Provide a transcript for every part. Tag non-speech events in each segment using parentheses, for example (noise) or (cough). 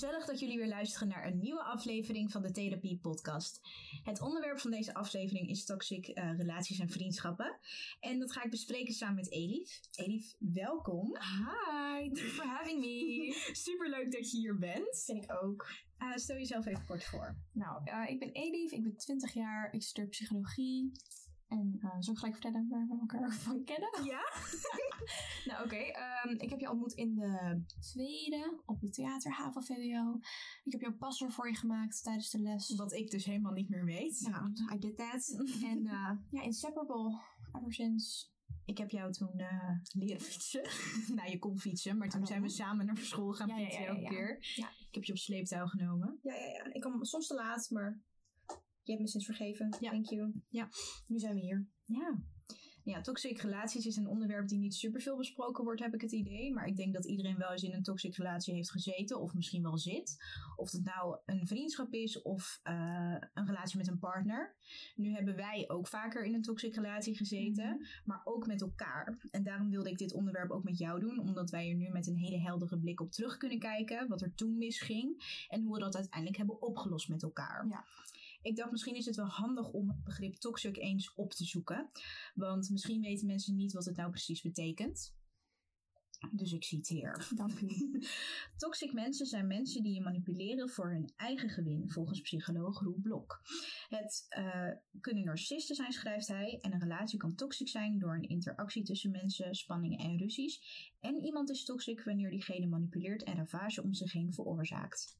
gezellig dat jullie weer luisteren naar een nieuwe aflevering van de Therapie Podcast. Het onderwerp van deze aflevering is toxic eh, relaties en vriendschappen. En dat ga ik bespreken samen met Elif. Elif, welkom. Hi, thanks for having me. (laughs) Superleuk dat je hier bent. Vind ik ook. Uh, stel jezelf even kort voor. Nou, uh, ik ben Elif, ik ben 20 jaar, ik studeer psychologie. En uh, zal ik gelijk vertellen waar we elkaar van kennen? Ja? (laughs) nou, oké. Okay. Um, ik heb je ontmoet in de tweede op de theaterhaven VWO. Ik heb jouw passer voor je gemaakt tijdens de les. Wat ik dus helemaal niet meer weet. Ja, I did that. (laughs) en uh, ja, inseparable ever since. Ik heb jou toen uh, leren fietsen. (laughs) nou, je kon fietsen, maar toen oh, zijn we samen naar school gaan ja, fietsen ja, ja, elke keer. Ja. Ik heb je op sleeptouw genomen. Ja, ja, ja. Ik kwam soms te laat, maar je hebt me sinds vergeven. Ja. Thank you. Ja. Nu zijn we hier. Ja. Ja, toxic relaties is een onderwerp die niet super veel besproken wordt, heb ik het idee. Maar ik denk dat iedereen wel eens in een toxic relatie heeft gezeten, of misschien wel zit. Of het nou een vriendschap is of uh, een relatie met een partner. Nu hebben wij ook vaker in een toxic relatie gezeten, mm-hmm. maar ook met elkaar. En daarom wilde ik dit onderwerp ook met jou doen, omdat wij er nu met een hele heldere blik op terug kunnen kijken. Wat er toen misging en hoe we dat uiteindelijk hebben opgelost met elkaar. Ja. Ik dacht misschien is het wel handig om het begrip toxic eens op te zoeken. Want misschien weten mensen niet wat het nou precies betekent. Dus ik citeer. Dank u. (laughs) Toxic mensen zijn mensen die je manipuleren voor hun eigen gewin, volgens psycholoog Roel Blok. Het uh, kunnen narcisten zijn, schrijft hij. En een relatie kan toxic zijn door een interactie tussen mensen, spanningen en ruzies. En iemand is toxic wanneer diegene manipuleert en ravage om zich heen veroorzaakt.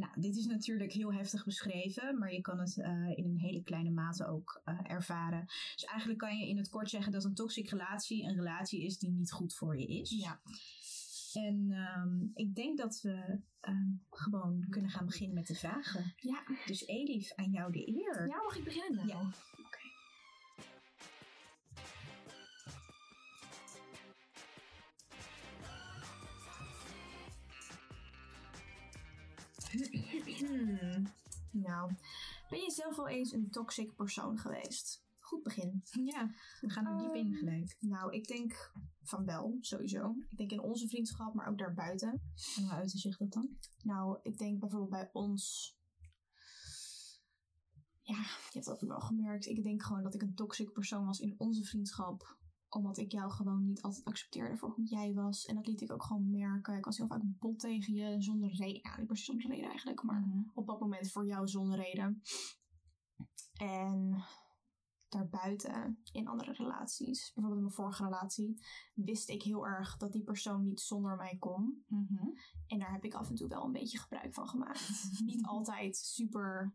Nou, dit is natuurlijk heel heftig beschreven, maar je kan het uh, in een hele kleine mate ook uh, ervaren. Dus eigenlijk kan je in het kort zeggen dat een toxic relatie een relatie is die niet goed voor je is. Ja. En um, ik denk dat we um, gewoon kunnen gaan beginnen met de vragen. Ja. Dus Elif, aan jou de eer. Ja, mag ik beginnen? Ja. Hmm. Nou, ben je zelf wel eens een toxic persoon geweest? Goed begin. Ja, we gaan er diep in gelijk. Nou, ik denk van wel, sowieso. Ik denk in onze vriendschap, maar ook daarbuiten. En hoe uitte zich dat dan? Nou, ik denk bijvoorbeeld bij ons... Ja, je hebt dat ook wel gemerkt. Ik denk gewoon dat ik een toxic persoon was in onze vriendschap omdat ik jou gewoon niet altijd accepteerde voor hoe jij was. En dat liet ik ook gewoon merken. Ik was heel vaak bot tegen je zonder reden. Ja, niet precies zonder reden eigenlijk. Maar mm-hmm. op dat moment voor jou zonder reden. En daarbuiten, in andere relaties, bijvoorbeeld in mijn vorige relatie, wist ik heel erg dat die persoon niet zonder mij kon. Mm-hmm. En daar heb ik af en toe wel een beetje gebruik van gemaakt. (laughs) niet altijd super.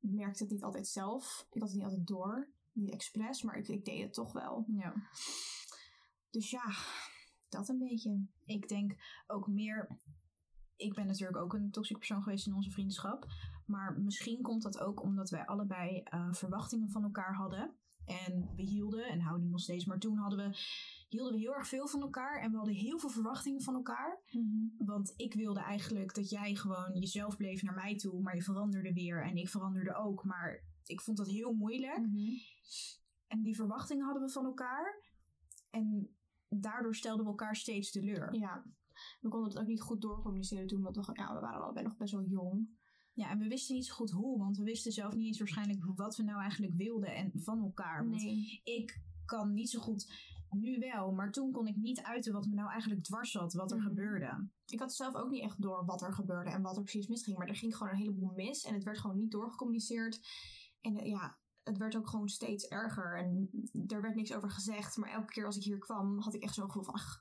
Ik merkte het niet altijd zelf. Ik had het niet altijd door niet expres, maar ik, ik deed het toch wel. Ja. Dus ja, dat een beetje. Ik denk ook meer. Ik ben natuurlijk ook een toxic persoon geweest in onze vriendschap. Maar misschien komt dat ook omdat wij allebei uh, verwachtingen van elkaar hadden. En we hielden en houden nog steeds. Maar toen hadden we, hielden we heel erg veel van elkaar. En we hadden heel veel verwachtingen van elkaar. Mm-hmm. Want ik wilde eigenlijk dat jij gewoon jezelf bleef naar mij toe. Maar je veranderde weer. En ik veranderde ook. Maar ik vond dat heel moeilijk. Mm-hmm. En die verwachtingen hadden we van elkaar. En daardoor stelden we elkaar steeds teleur. Ja, we konden het ook niet goed doorcommuniceren toen. Want we, ja, we waren allebei nog best wel jong. Ja, en we wisten niet zo goed hoe. Want we wisten zelf niet eens waarschijnlijk wat we nou eigenlijk wilden en van elkaar. Want Nee. ik kan niet zo goed, nu wel, maar toen kon ik niet uiten wat me nou eigenlijk dwars zat, wat er Mhm. gebeurde. Ik had zelf ook niet echt door wat er gebeurde en wat er precies misging. Maar er ging gewoon een heleboel mis. En het werd gewoon niet doorgecommuniceerd. En eh, ja, het werd ook gewoon steeds erger. En er werd niks over gezegd. Maar elke keer als ik hier kwam, had ik echt zo'n gevoel van... Ach,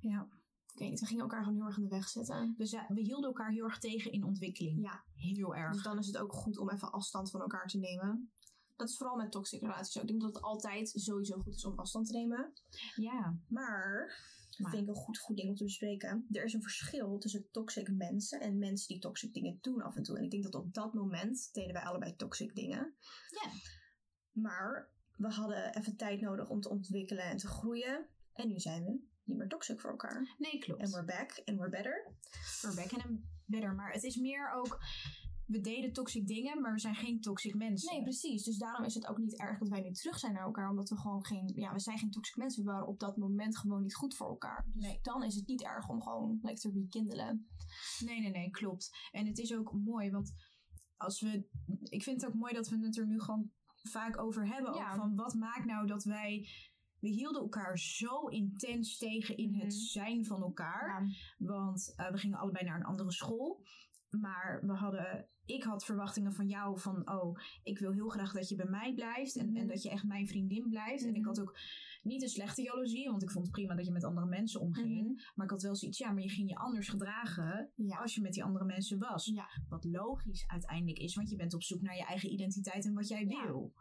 Ja. ik weet niet, we gingen elkaar gewoon heel erg in de weg zetten. We, za- we hielden elkaar heel erg tegen in ontwikkeling. Ja, Heel erg. dus dan is het ook goed om even afstand van elkaar te nemen. Dat is vooral met toxic relaties zo. Ik denk dat het altijd sowieso goed is om afstand te nemen. Ja. Maar, dat vind ik een goed, goed ding om te bespreken. Er is een verschil tussen toxic mensen en mensen die toxic dingen doen af en toe. En ik denk dat op dat moment deden wij allebei toxic dingen. Ja. Maar we hadden even tijd nodig om te ontwikkelen en te groeien. En nu zijn we niet meer toxic voor elkaar. Nee, klopt. En we're back and we're better. we're back and I'm better. Maar het is meer ook... we deden toxic dingen, maar we zijn geen toxic mensen. Nee, precies. Dus daarom is het ook niet erg dat wij nu terug zijn naar elkaar. Omdat we gewoon geen... Ja, we zijn geen toxic mensen. We waren op dat moment gewoon niet goed voor elkaar. Dus Nee. dan is het niet erg om gewoon like, te rekindelen. Nee, nee, nee, klopt. En het is ook mooi, want als we. Ik vind het ook mooi dat we het er nu gewoon vaak over hebben. Ja. Ook van wat maakt nou dat wij. We hielden elkaar zo intens tegen in het Mhm. zijn van elkaar. Ja. Want eh, we gingen allebei naar een andere school. Maar we hadden, ik had verwachtingen van jou van, oh, ik wil heel graag dat je bij mij blijft. En, en Mhm. dat je echt mijn vriendin blijft. En ik Mhm. had ook niet een slechte jaloezie, want ik vond het prima dat je met andere mensen omging. Mhm. Maar ik had wel zoiets, ja, maar je ging je anders gedragen Ja. als je met die andere mensen was. Ja. Wat logisch uiteindelijk is, want je bent op zoek naar je eigen identiteit en wat jij Ja. wil.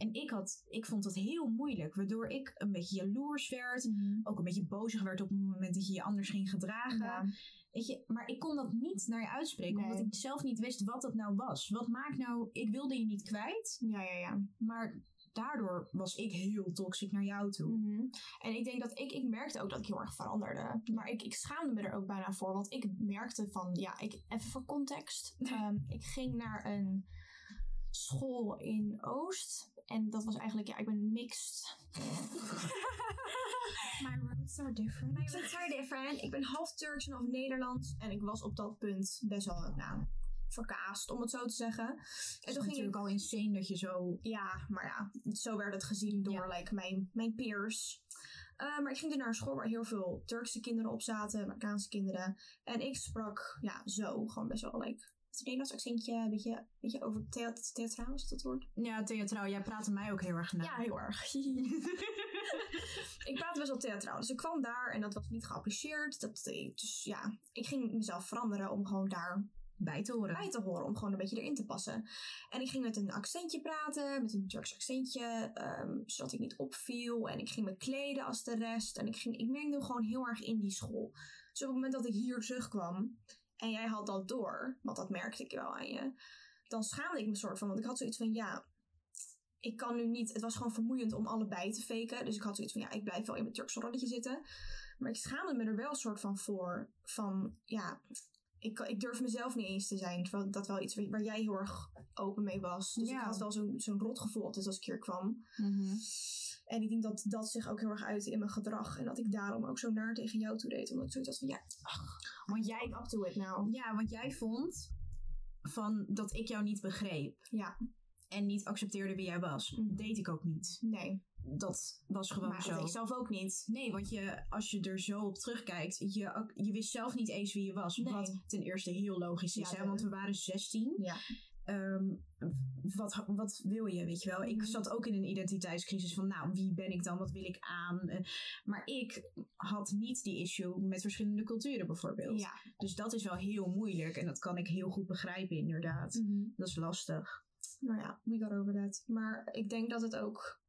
En ik, had, ik vond dat heel moeilijk, waardoor ik een beetje jaloers werd. Mhm. Ook een beetje bozig werd op het moment dat je je anders ging gedragen. Ja. Weet je, maar ik kon dat niet naar je uitspreken, Nee. omdat ik zelf niet wist wat het nou was. Wat maakt nou, ik wilde je niet kwijt, Ja, ja, ja. maar daardoor was ik heel toxisch naar jou toe. Mhm. En ik denk dat ik, ik merkte ook dat ik heel erg veranderde. Maar ik, ik schaamde me er ook bijna voor. Want ik merkte van, ja, ik, even voor context. (laughs) Ehm, ik ging naar een school in Oost. En dat was eigenlijk, ja, ik ben mixed. My roots are different. My roots are different. Ik ben half Turks en half Nederlands. En ik was op dat punt best wel, nou, verkaasd, om het zo te zeggen. En Het is toen ging ik natuurlijk al insane dat je zo... ja, maar ja, zo werd het gezien door like, mijn, mijn peers. Uh, maar ik ging dus naar een school waar heel veel Turkse kinderen op zaten, Marokkaanse kinderen. En ik sprak, ja, zo, gewoon best wel, like, het Nederlands accentje, een beetje, beetje over theat theatraal, is dat woord? Ja, theatraal, jij praatte mij ook heel erg na. Ja, heel erg. (laughs) ik praatte best wel theatraal. Dus ik kwam daar en dat was niet geapprecieerd. Dat, dus ja, ik ging mezelf veranderen om gewoon daar bij te horen. bij te horen, om gewoon een beetje erin te passen. En ik ging met een accentje praten, met een Turks accentje, ehm, zodat ik niet opviel. En ik ging me kleden als de rest. En ik, ging, ik mengde gewoon heel erg in die school. Dus op het moment dat ik hier terugkwam en jij had dat door, want dat merkte ik wel aan je, dan schaamde ik me soort van. Want ik had zoiets van, ja, ik kan nu niet. Het was gewoon vermoeiend om allebei te faken. Dus ik had zoiets van, ja, ik blijf wel in mijn Turkse rolletje zitten. Maar ik schaamde me er wel een soort van voor. Van, ja, ik, ik durf mezelf niet eens te zijn. Terwijl dat wel iets waar, jij heel erg open mee was. Dus Ja. ik had wel zo'n zo'n rot gevoel altijd als ik hier kwam. Mhm. En ik denk dat dat zich ook heel erg uitte in mijn gedrag. En dat ik daarom ook zo naar tegen jou toe deed. Omdat ik zoiets had van, ja, ach, Want jij, up to it now. ja, want jij vond van dat ik jou niet begreep. Ja, En niet accepteerde wie jij was. Mhm. Deed ik ook niet. nee. Dat was gewoon Maar zo. ik zelf ook niet. Nee, want je, als je er zo op terugkijkt, je, je wist zelf niet eens wie je was. Nee. Wat ten eerste heel logisch is, Ja, hè? want we waren 16. Ja. Ehm, wat, wat wil je, weet je wel? Ik Mhm. zat ook in een identiteitscrisis van, nou, wie ben ik dan? Wat wil ik aan? Eh, Maar ik had niet die issue met verschillende culturen bijvoorbeeld. Ja. Dus dat is wel heel moeilijk en dat kan ik heel goed begrijpen inderdaad. Dat is lastig. Nou ja, we got over that. Maar ik denk dat het ook...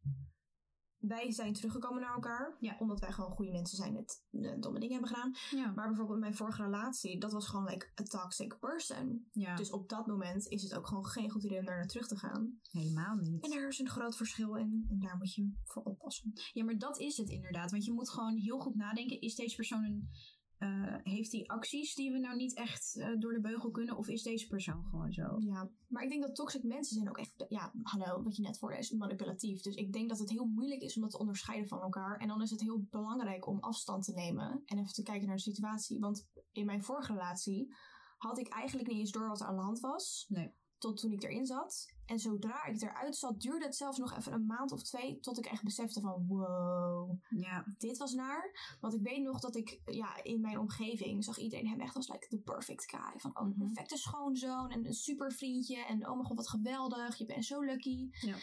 Wij zijn teruggekomen naar elkaar. Ja. Omdat wij gewoon goede mensen zijn met eh, domme dingen hebben gedaan. Ja. Maar bijvoorbeeld mijn vorige relatie, dat was gewoon like a toxic person. ja. Dus op dat moment is het ook gewoon geen goed idee om daar naar terug te gaan. helemaal niet. En daar is een groot verschil in. En daar moet je voor oppassen. Ja, maar dat is het inderdaad. Want je moet gewoon heel goed nadenken. Is deze persoon een... eh, heeft die acties die we nou niet echt eh, door de beugel kunnen? Of is deze persoon gewoon zo? Ja, maar ik denk dat toxic mensen zijn ook echt, ja, hallo, wat je net voorde is manipulatief. Dus ik denk dat het heel moeilijk is om dat te onderscheiden van elkaar. En dan is het heel belangrijk om afstand te nemen en even te kijken naar de situatie. Want in mijn vorige relatie had ik eigenlijk niet eens door wat er aan de hand was. Nee. Tot toen ik erin zat. En zodra ik eruit zat, duurde het zelfs nog even een maand of twee. Tot ik echt besefte van, wow, Ja. dit was naar. Want ik weet nog dat ik ja, in mijn omgeving zag iedereen hem echt als like the perfect guy. Van oh, een Mhm. perfecte schoonzoon en een super vriendje. En oh mijn god, wat geweldig. Je bent zo lucky. Ja.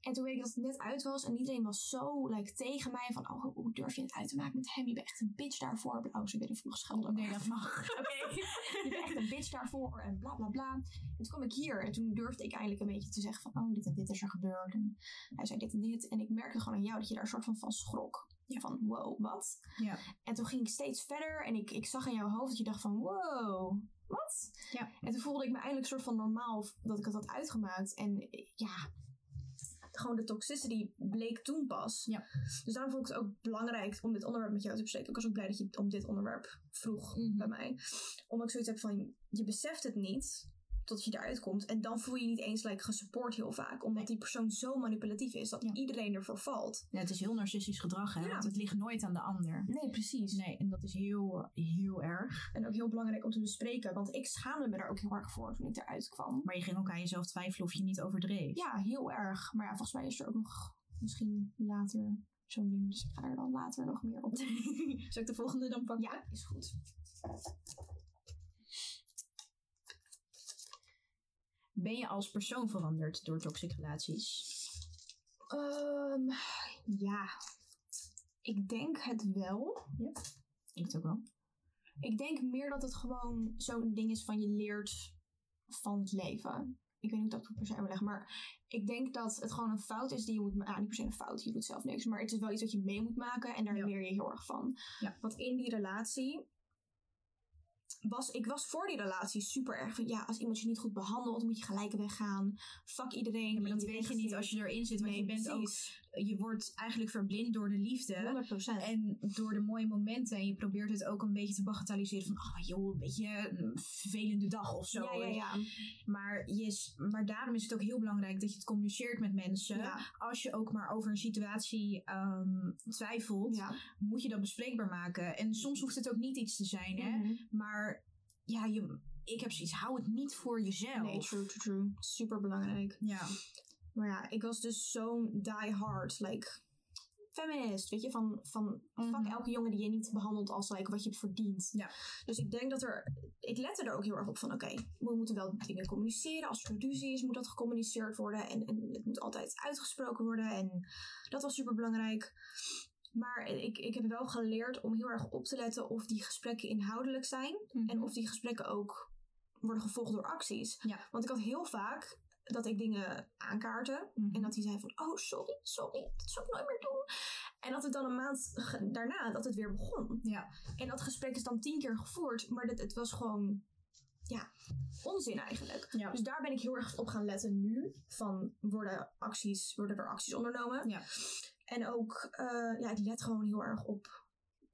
En toen weet ik dat het net uit was. En iedereen was zo like, tegen mij. Van oh, hoe durf je het uit te maken met hem? Je bent echt een bitch daarvoor. Oh, ze weet niet of ik mag schelden. Nee, dat mag. (laughs) Oké, (laughs) je bent echt een bitch daarvoor en bla bla bla. En toen kwam ik hier en toen durfde ik eindelijk een beetje te zeggen van, oh, dit en dit is er gebeurd. En hij zei dit en dit. En ik merkte gewoon aan jou dat je daar een soort van van schrok. Van, wow, wat? Ja. En toen ging ik steeds verder en ik, ik zag aan jouw hoofd dat je dacht van, wow, wat? Ja. En toen voelde ik me eindelijk een soort van normaal dat ik het had uitgemaakt. En ja, gewoon de toxicity bleek toen pas. Ja. Dus daarom vond ik het ook belangrijk om dit onderwerp met jou te bespreken. Ik was ook blij dat je om dit onderwerp vroeg Mhm. bij mij. Omdat ik zoiets heb van, je beseft het niet. Tot je eruit komt. En dan voel je je niet eens like, gesupport heel vaak. Omdat die persoon zo manipulatief is dat Ja. iedereen ervoor valt. Ja, het is heel narcistisch gedrag, hè? Ja. Want het ligt nooit aan de ander. Nee, precies. Nee, en dat is heel, heel erg. En ook heel belangrijk om te bespreken. Want ik schaamde me daar ook heel erg voor toen ik eruit kwam. Maar je ging ook aan jezelf twijfelen of je niet overdreef. Ja, heel erg. Maar ja, volgens mij is er ook nog misschien later zo'n ding. Dus ik ga er dan later nog meer op. (laughs) (laughs) Zal ik de volgende dan pakken? ja, is goed. Ben je als persoon veranderd door toxic relaties? Ehm, ja, ik denk het wel. Ik het ook wel. Ik denk meer dat het gewoon zo'n ding is van je leert van het leven. Ik weet niet of ik dat per se uitleg, maar ik denk dat het gewoon een fout is die je moet maken. Ah, niet per se een fout, je doet zelf niks. Maar het is wel iets dat je mee moet maken en daar Ja. leer je heel erg van. Ja. Want in die relatie was, ik was voor die relatie super erg van, ja, als iemand je niet goed behandelt, moet je gelijk weggaan. Fuck iedereen. Ja, maar dat weet je niet als je erin zit. Want Nee, je bent ook, precies. Je wordt eigenlijk verblind door de liefde. 100%. En door de mooie momenten. En je probeert het ook een beetje te bagatelliseren. Van, oh joh, een beetje een vervelende dag of zo. ja, ja, ja. Maar, je is, maar daarom is het ook heel belangrijk dat je het communiceert met mensen. Ja, Als je ook maar over een situatie ehm, twijfelt, ja. moet je dat bespreekbaar maken. En soms hoeft het ook niet iets te zijn, hè. Mhm. Maar ja, je, ik heb zoiets, hou het niet voor jezelf. Nee, true, true, true. Super belangrijk. Ja, Maar ja, ik was dus zo'n die hard, like, feminist, weet je, van, van Mhm. fuck elke jongen die je niet behandelt als like, wat je verdient. Ja. Dus ik denk dat er, ik lette er ook heel erg op van, oké, we moeten wel dingen communiceren. Als er ruzie is, moet dat gecommuniceerd worden en, en het moet altijd uitgesproken worden en dat was super belangrijk. Maar ik, ik heb wel geleerd om heel erg op te letten of die gesprekken inhoudelijk zijn en of die gesprekken ook worden gevolgd door acties. Ja. Want ik had heel vaak dat ik dingen aankaarten. Mhm. En dat hij zei van, oh sorry, sorry, dat zou ik nooit meer doen. En dat het dan een maand daarna, dat het weer begon. Ja. En dat gesprek is dan tien keer gevoerd. Maar dat, het was gewoon, ja, onzin eigenlijk. Ja. Dus daar ben ik heel erg op gaan letten nu. Van, worden, acties, worden er acties ondernomen? Ja. En ook, eh, ja, ik let gewoon heel erg op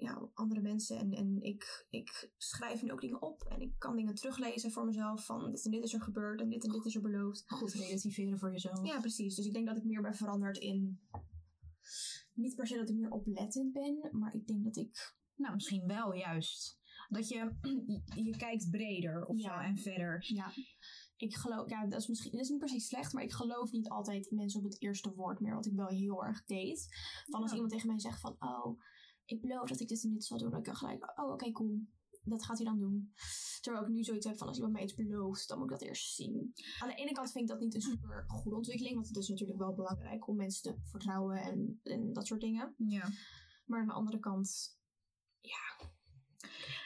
ja, andere mensen. En, en ik, ik schrijf nu ook dingen op. En ik kan dingen teruglezen voor mezelf. Van dit en dit is er gebeurd. En dit en dit is er beloofd. Goed relativeren voor jezelf. Ja, precies. Dus ik denk dat ik meer ben veranderd in... Niet per se dat ik meer oplettend ben. Maar ik denk dat ik... Nou, misschien wel juist. Dat je, (clears throat) je kijkt breder of Ja. zo en verder. Ja, ik geloof... Ja, dat is misschien... Dat is niet per se slecht. Maar ik geloof niet altijd mensen op het eerste woord meer. Wat ik wel heel erg deed. Van als iemand tegen mij zegt van... Oh, ik beloof dat ik dit en dit zal doen. Dan kan ik gelijk... Oh, oké, cool. Dat gaat hij dan doen. Terwijl ik nu zoiets heb van als iemand mij iets belooft, dan moet ik dat eerst zien. Aan de ene kant vind ik dat niet een super goede ontwikkeling. Want het is natuurlijk wel belangrijk om mensen te vertrouwen en, en dat soort dingen. Ja. Maar aan de andere kant,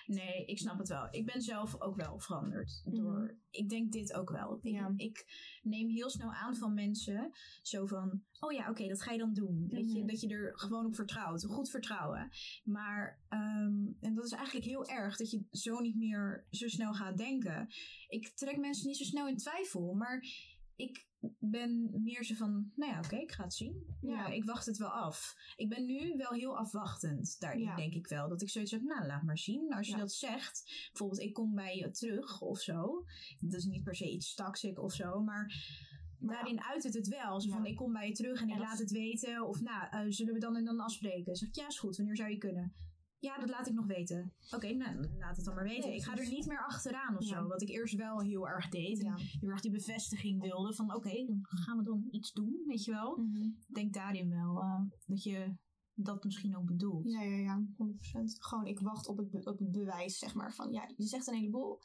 Nee, ik snap het wel. Ik ben zelf ook wel veranderd. Mhm. Door, Ik denk dit ook wel. Ik, Ja. ik neem heel snel aan van mensen. Zo van, oh ja, oké, dat ga je dan doen. Weet je, Mhm. dat je er gewoon op vertrouwt. Goed vertrouwen. Maar, ehm, en dat is eigenlijk heel erg. Dat je zo niet meer zo snel gaat denken. Ik trek mensen niet zo snel in twijfel. Maar ik ben meer zo van, nou ja, oké, ik ga het zien. Ja, Ja. ik wacht het wel af. Ik ben nu wel heel afwachtend daarin, Ja. denk ik wel. Dat ik zoiets heb, nou, laat maar zien. Als je Ja. dat zegt, bijvoorbeeld ik kom bij je terug of zo. Dat is niet per se iets toxic of zo, maar... Maar Daarin uit het het wel. Zo van, ik kom bij je terug en ik laat het weten. Of nou, eh, zullen we dan en dan afspreken? Zeg ik, ja, is goed. Wanneer zou je kunnen? Ja, dat laat ik nog weten. Oké, nou, laat het dan maar weten. Nee, ik ga er niet meer achteraan of Ja. zo. Wat ik eerst wel heel erg deed. En ja. heel erg die bevestiging wilde. Van oké, dan gaan we dan iets doen, weet je wel. Mhm. Ik denk daarin wel eh, dat je dat misschien ook bedoelt. ja, ja, ja, 100%. Gewoon, ik wacht op het, op het bewijs, zeg maar, van ja, je zegt een heleboel.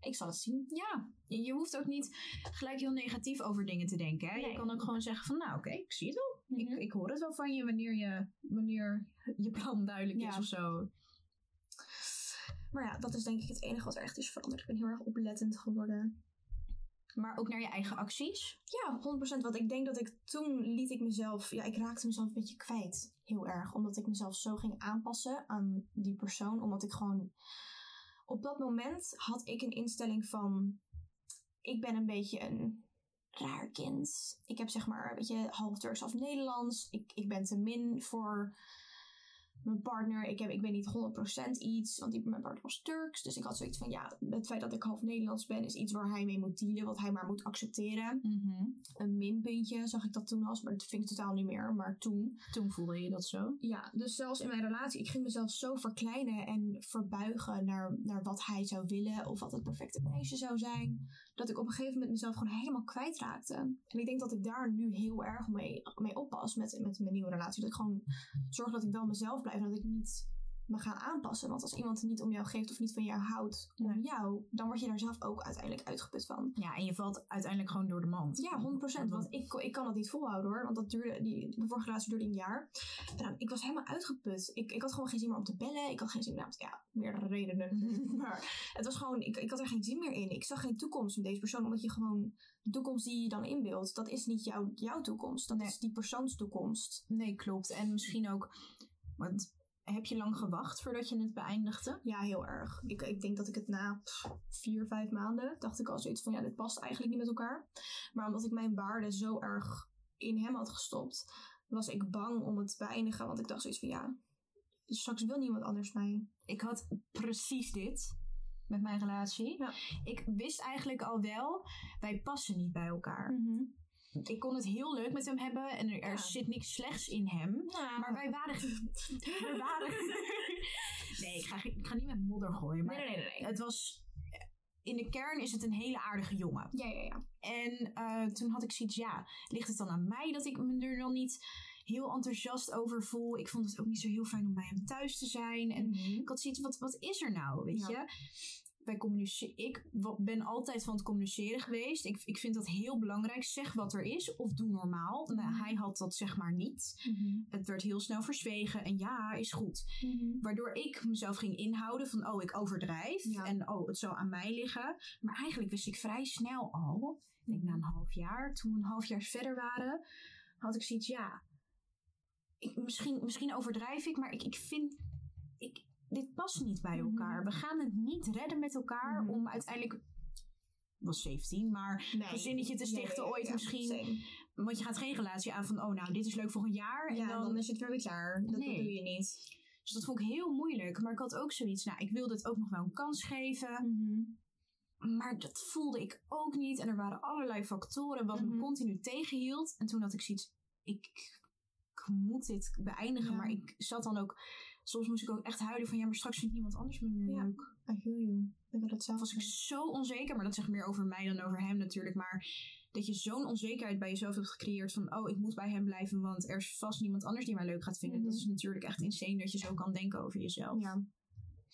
Ik zal het zien. Ja, je hoeft ook niet gelijk heel negatief over dingen te denken. Hè? Je kan ook gewoon zeggen van nou oké, ik zie het wel. Mhm. Ik, ik hoor het wel van je wanneer je, wanneer (laughs) je plan duidelijk Ja. is of zo. Maar ja, dat is denk ik het enige wat er echt is veranderd. Ik ben heel erg oplettend geworden. Maar ook naar je eigen acties. Ja, 100%. Want ik denk dat ik toen liet ik mezelf, ja, ik raakte mezelf een beetje kwijt. Heel erg. Omdat ik mezelf zo ging aanpassen aan die persoon. Omdat ik gewoon, op dat moment had ik een instelling van, ik ben een beetje een raar kind. Ik heb zeg maar, weet je, half Turks, half Nederlands. Ik, ik ben te min voor mijn partner, ik, heb, ik ben niet 100% iets, want die, mijn partner was Turks. Dus ik had zoiets van, ja, het feit dat ik half Nederlands ben, is iets waar hij mee moet dealen, wat hij maar moet accepteren. Mhm. Een minpuntje zag ik dat toen als, maar dat vind ik totaal niet meer. Maar toen, Toen voelde je dat zo? ja, dus zelfs in mijn relatie, ik ging mezelf zo verkleinen en verbuigen naar, naar wat hij zou willen of wat het perfecte meisje zou zijn, dat ik op een gegeven moment mezelf gewoon helemaal kwijtraakte. En ik denk dat ik daar nu heel erg mee, mee oppas met, met mijn nieuwe relatie. Dat ik gewoon zorg dat ik wel mezelf blijf en dat ik niet me ga aanpassen. Want als iemand niet om jou geeft of niet van jou houdt om jou, dan word je daar zelf ook uiteindelijk uitgeput van. Ja, en je valt uiteindelijk gewoon door de mand. Ja, 100%. Want ik, ik kan dat niet volhouden hoor. Want dat duurde, die, de vorige relatie duurde een jaar. En dan, ik was helemaal uitgeput. Ik, ik had gewoon geen zin meer om te bellen. Ik had geen zin meer, nou, ja, meerdere redenen. (laughs) maar het was gewoon, ik, ik had er geen zin meer in. Ik zag geen toekomst met deze persoon. Omdat je gewoon, de toekomst die je dan inbeeldt, dat is niet jouw, jouw toekomst. Dat Nee. is die persoons toekomst. Nee, klopt. En misschien ook, want heb je lang gewacht voordat je het beëindigde? Ja, heel erg. Ik, ik denk dat ik het na vier, vijf maanden dacht ik al zoiets van ja, dit past eigenlijk niet met elkaar. Maar omdat ik mijn waarde zo erg in hem had gestopt, was ik bang om het te beëindigen. Want ik dacht zoiets van ja, straks wil niemand anders mij. Ik had precies dit met mijn relatie. Ja. Ik wist eigenlijk al wel, wij passen niet bij elkaar. Ik kon het heel leuk met hem hebben en er, Ja. zit niks slechts in hem. Ja, Maar wij waren. (laughs) we waren. nee, ik ga, ik ga niet met modder gooien. Maar Nee, nee, nee. nee. het was. In de kern is het een hele aardige jongen. Ja, ja, ja. En eh, toen had ik zoiets, ja, ligt het dan aan mij dat ik me er dan niet heel enthousiast over voel? Ik vond het ook niet zo heel fijn om bij hem thuis te zijn. En ik had zoiets, wat, wat is er nou, weet Ja. je? Wij communiceren, ik ben altijd van het communiceren geweest. Ik, ik vind dat heel belangrijk. Zeg wat er is of doe normaal. Nou, Mhm. hij had dat zeg maar niet. Het werd heel snel verzwegen en ja, is goed. Waardoor ik mezelf ging inhouden van, oh, ik overdrijf. Ja. En oh, het zou aan mij liggen. Maar eigenlijk wist ik vrij snel al, ik denk na een half jaar, toen we een half jaar verder waren, had ik zoiets, ja, ik, misschien, misschien overdrijf ik, maar ik, ik vind, ik, dit past niet bij Mhm. elkaar. We gaan het niet redden met elkaar Mhm. om uiteindelijk, was 17, maar Nee. gezinnetje te stichten ooit ja. misschien. Same. Want je gaat geen relatie aan van, oh nou, dit is leuk voor een jaar. En Ja, dan, dan, is het weer weer klaar. Dat, Nee. dat doe je niet. dus dat vond ik heel moeilijk. Maar ik had ook zoiets, nou, ik wilde het ook nog wel een kans geven. Maar dat voelde ik ook niet. En er waren allerlei factoren wat me Mhm. continu tegenhield. En toen had ik zoiets, ik, ik moet dit beëindigen. Ja. Maar ik zat dan ook, soms moest ik ook echt huilen van, ja, maar straks vindt niemand anders me meer Ja. leuk. I feel you. Ik had het zelf Was ik zo onzeker, maar dat zegt meer over mij dan over hem natuurlijk. Maar dat je zo'n onzekerheid bij jezelf hebt gecreëerd van, oh, ik moet bij hem blijven, want er is vast niemand anders die mij leuk gaat vinden. Mhm. Dat is natuurlijk echt insane dat je zo kan denken over jezelf. Ja,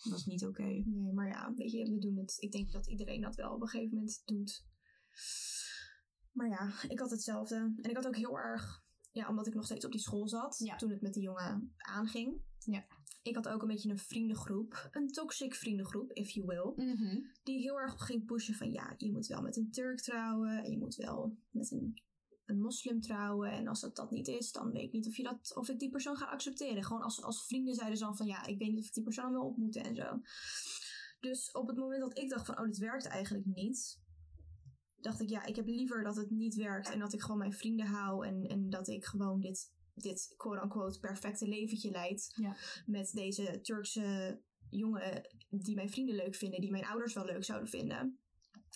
Dat is niet oké. nee, maar ja, weet je, we doen het. Ik denk dat iedereen dat wel op een gegeven moment doet. Maar ja, ik had hetzelfde. En ik had ook heel erg, ja, omdat ik nog steeds op die school zat, Ja. toen het met die jongen aanging. Ja. Ik had ook een beetje een vriendengroep, een toxic vriendengroep, if you will. die heel erg ging pushen van ja, je moet wel met een Turk trouwen en je moet wel met een, een moslim trouwen. En als dat dat niet is, dan weet ik niet of, je dat, of ik die persoon ga accepteren. Gewoon als, als vrienden zeiden ze dan van ja, ik weet niet of ik die persoon wil ontmoeten en zo. Dus op het moment dat ik dacht van oh, dit werkt eigenlijk niet, dacht ik ja, ik heb liever dat het niet werkt en dat ik gewoon mijn vrienden hou en, en dat ik gewoon dit, dit quote-unquote perfecte leventje leid Ja. met deze Turkse jongen die mijn vrienden leuk vinden, die mijn ouders wel leuk zouden vinden.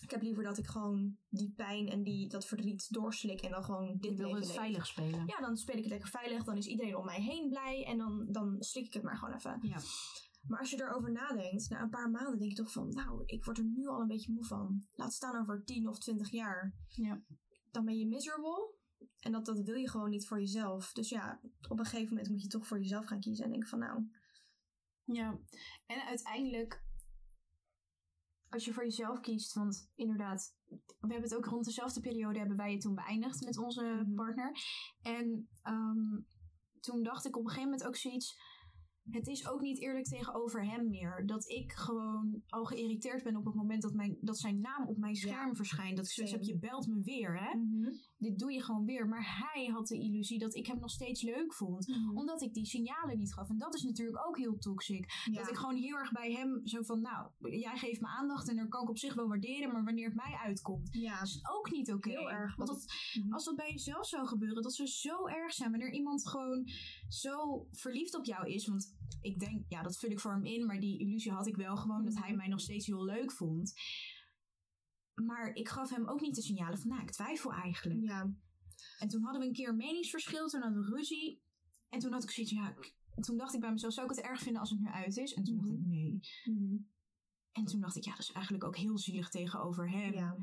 Ik heb liever dat ik gewoon die pijn en die, dat verdriet doorslik en dan gewoon dit leven het veilig spelen. Ja, dan speel ik het lekker veilig. Dan is iedereen om mij heen blij. En dan, dan slik ik het maar gewoon even. Ja. Maar als je erover nadenkt, na een paar maanden denk je toch van... Nou, ik word er nu al een beetje moe van. Laat staan over 10 of 20 jaar. Ja. Dan ben je miserable. En dat, dat wil je gewoon niet voor jezelf. Dus ja, op een gegeven moment moet je toch voor jezelf gaan kiezen. En denken van nou... Ja, en uiteindelijk, als je voor jezelf kiest, want inderdaad, we hebben het ook rond dezelfde periode hebben wij het toen beëindigd met onze Mhm. partner. En ehm, toen dacht ik op een gegeven moment ook zoiets. Het is ook niet eerlijk tegenover hem meer. Dat ik gewoon al geïrriteerd ben op het moment dat, mijn, dat zijn naam op mijn scherm verschijnt. Dat ik zoiets heb, je belt me weer, hè? Dit doe je gewoon weer. Maar hij had de illusie dat ik hem nog steeds leuk vond. Mhm. Omdat ik die signalen niet gaf. En dat is natuurlijk ook heel toxic. Ja. Dat ik gewoon heel erg bij hem zo van, nou, jij geeft me aandacht en daar kan ik op zich wel waarderen. Maar wanneer het mij uitkomt, Ja, is het ook niet oké. Heel erg, Want dat, Mhm. als dat bij jezelf zou gebeuren, dat zou zo erg zijn. Wanneer iemand gewoon zo verliefd op jou is. Want ik denk, ja, dat vul ik voor hem in. Maar die illusie had ik wel gewoon dat hij Mhm. mij nog steeds heel leuk vond. Maar ik gaf hem ook niet de signalen van, nou, ik twijfel eigenlijk. ja. En toen hadden we een keer een meningsverschil, toen hadden we ruzie. En toen had ik zoiets, ja, toen dacht ik bij mezelf, zou ik het erg vinden als het nu uit is? En toen dacht Mhm. ik, nee. Mhm. En toen dacht ik, ja, dat is eigenlijk ook heel zielig tegenover hem. ja.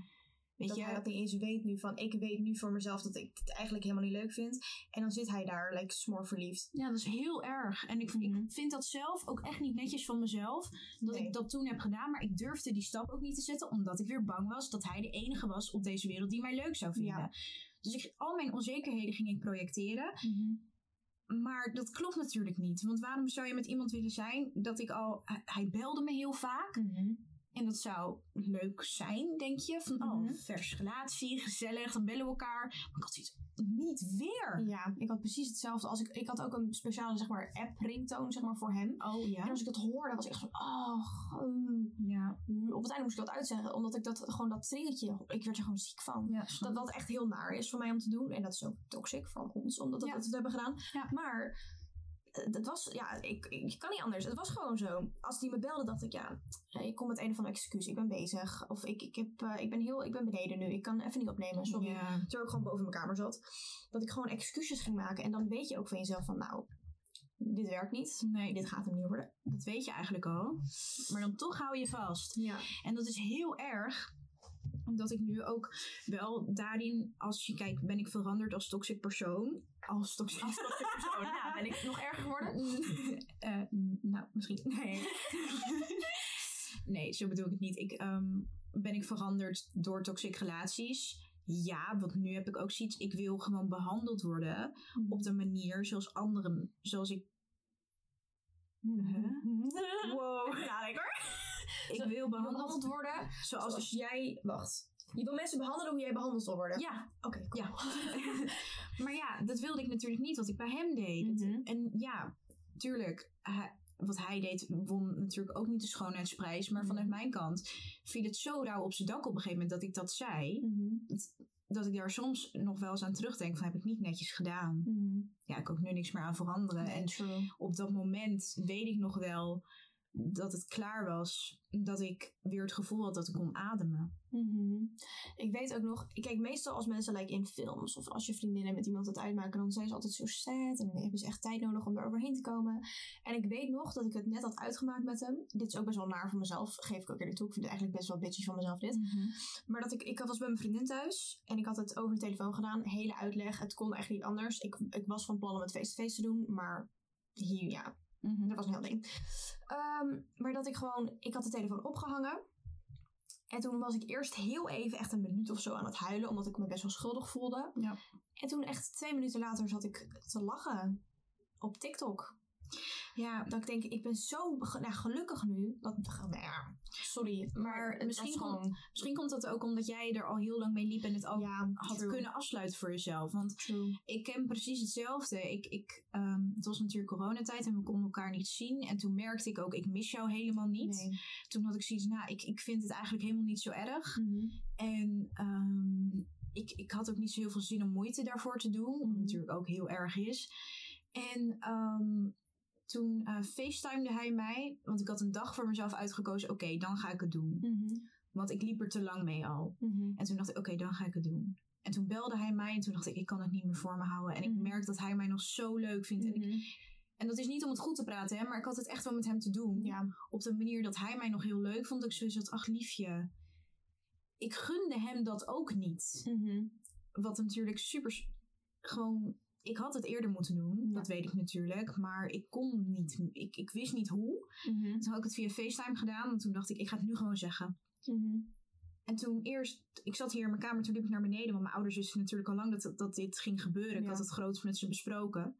Weet dat je, hij dat niet eens weet nu van, ik weet nu voor mezelf dat ik het eigenlijk helemaal niet leuk vind. En dan zit hij daar, like, smoor verliefd. Ja, dat is heel erg. En ik, Mhm. ik vind dat zelf ook echt niet netjes van mezelf. Dat Nee. ik dat toen heb gedaan. Maar ik durfde die stap ook niet te zetten. Omdat ik weer bang was dat hij de enige was op deze wereld die mij leuk zou vinden. Ja. Dus ik, al mijn onzekerheden ging ik projecteren. Maar dat klopt natuurlijk niet. Want waarom zou je met iemand willen zijn dat ik al... Hij, hij belde me heel vaak. Mhm. En dat zou leuk zijn, denk je. Van, Mhm. oh, vers relatie, gezellig, dan bellen we elkaar. Maar ik had zoiets, niet weer. Ja, ik had precies hetzelfde. Als ik, ik had ook een speciale zeg maar, app ringtoon zeg maar, voor hem. Oh En ja? als ik dat hoorde, was ik echt zo, oh. Ja. op het einde moest ik dat uitzeggen. Omdat ik dat gewoon dat trilletje, ik werd er gewoon ziek van. ja Dat dat echt heel naar is voor mij om te doen. En dat is ook toxic van ons, omdat we Ja. dat hebben gedaan. Ja. Maar dat was, ja, ik, ik kan niet anders. Het was gewoon zo. Als die me belde, dacht ik, ja, ik kom met een of andere excuus. Ik ben bezig. Of ik, ik, heb, eh, ik, ben heel, ik ben beneden nu. Ik kan even niet opnemen, sorry. Terwijl ik gewoon boven mijn kamer zat. Dat ik gewoon excuses ging maken. En dan weet je ook van jezelf van, nou, dit werkt niet. Nee, Dit gaat hem niet worden. dat weet je eigenlijk al. Maar dan toch hou je vast. Ja. En dat is heel erg. Omdat ik nu ook wel daarin, als je kijkt, ben ik veranderd als toxic persoon. Als toxic persoon. Ja, ben ik nog erger geworden? (laughs) Eh, nou, misschien. Nee. (laughs) nee, zo bedoel ik het niet. Ik, ehm, ben ik veranderd door toxic relaties? Ja, want nu heb ik ook zoiets. Ik wil gewoon behandeld worden op de manier zoals anderen, zoals ik. Wow. Ja, hoor. Ik wil behandeld worden zoals. zoals jij... Wacht. Je wil mensen behandelen hoe jij behandeld wil worden? Ja, Oké, cool. ja. (laughs) maar ja, dat wilde ik natuurlijk niet wat ik bij hem deed. Mhm. En ja, tuurlijk, hij- wat hij deed won natuurlijk ook niet de schoonheidsprijs. Maar Mhm. vanuit mijn kant viel het zo rauw op zijn dak op een gegeven moment dat ik dat zei. Mhm. Dat ik daar soms nog wel eens aan terugdenk van heb ik niet netjes gedaan. Ja, ik kan ook nu niks meer aan veranderen. Nee, En true. op dat moment weet ik nog wel dat het klaar was. Dat ik weer het gevoel had dat ik kon ademen. Mhm. Ik weet ook nog, ik kijk meestal als mensen like in films of als je vriendinnen met iemand het uitmaken, dan zijn ze altijd zo sad en dan hebben ze echt tijd nodig om er overheen te komen. En ik weet nog dat ik het net had uitgemaakt met hem. Dit is ook best wel naar voor mezelf, geef ik ook eerlijk toe. Ik vind het eigenlijk best wel bitchy van mezelf dit. Maar dat ik, ik was bij mijn vriendin thuis en ik had het over de telefoon gedaan, hele uitleg. Het kon echt niet anders. Ik, ik was van plan om het face-to-face te doen, maar hier, ja, Mhm. dat was een heel ding. Maar dat ik gewoon, ik had de telefoon opgehangen. En toen was ik eerst heel even, echt een minuut of zo aan het huilen, omdat ik me best wel schuldig voelde. Ja. En toen echt twee minuten later zat ik te lachen op TikTok. Ja, Dat ik denk, ik ben zo nou, gelukkig nu. Dat, nou ja, sorry, maar, misschien gewoon... misschien komt dat ook omdat jij er al heel lang mee liep en het al Ja, had true. kunnen afsluiten voor jezelf. Want True. ik ken precies hetzelfde. Ik, ik, ehm, het was natuurlijk coronatijd en we konden elkaar niet zien. En toen merkte ik ook, ik mis jou helemaal niet. Nee. Toen had ik zoiets, nou, ik, ik vind het eigenlijk helemaal niet zo erg. Mhm. En ehm, ik, ik had ook niet zo heel veel zin om moeite daarvoor te doen. Wat Mhm. natuurlijk ook heel erg is. En ehm, toen eh facetimede hij mij. Want ik had een dag voor mezelf uitgekozen. Oké, dan ga ik het doen. Mhm. Want ik liep er te lang mee al. Mhm. En toen dacht ik, oké, dan ga ik het doen. En toen belde hij mij en toen dacht ik, ik kan het niet meer voor me houden. En ik Mhm. merk dat hij mij nog zo leuk vindt. En, ik- en dat is niet om het goed te praten, hè, maar ik had het echt wel met hem te doen. Ja. Op de manier dat hij mij nog heel leuk vond. Dat ik zoiets had, ach liefje. Ik gunde hem dat ook niet. Wat natuurlijk super... Gewoon... Ik had het eerder moeten doen, Ja. dat weet ik natuurlijk. Maar ik kon niet. Ik, ik wist niet hoe. Mhm. Toen had ik het via FaceTime gedaan. En toen dacht ik, ik ga het nu gewoon zeggen. Mhm. En toen eerst, ik zat hier in mijn kamer, toen liep ik naar beneden. Want mijn ouders wisten natuurlijk al lang dat, dat dit ging gebeuren. Ik had het groots met ze besproken.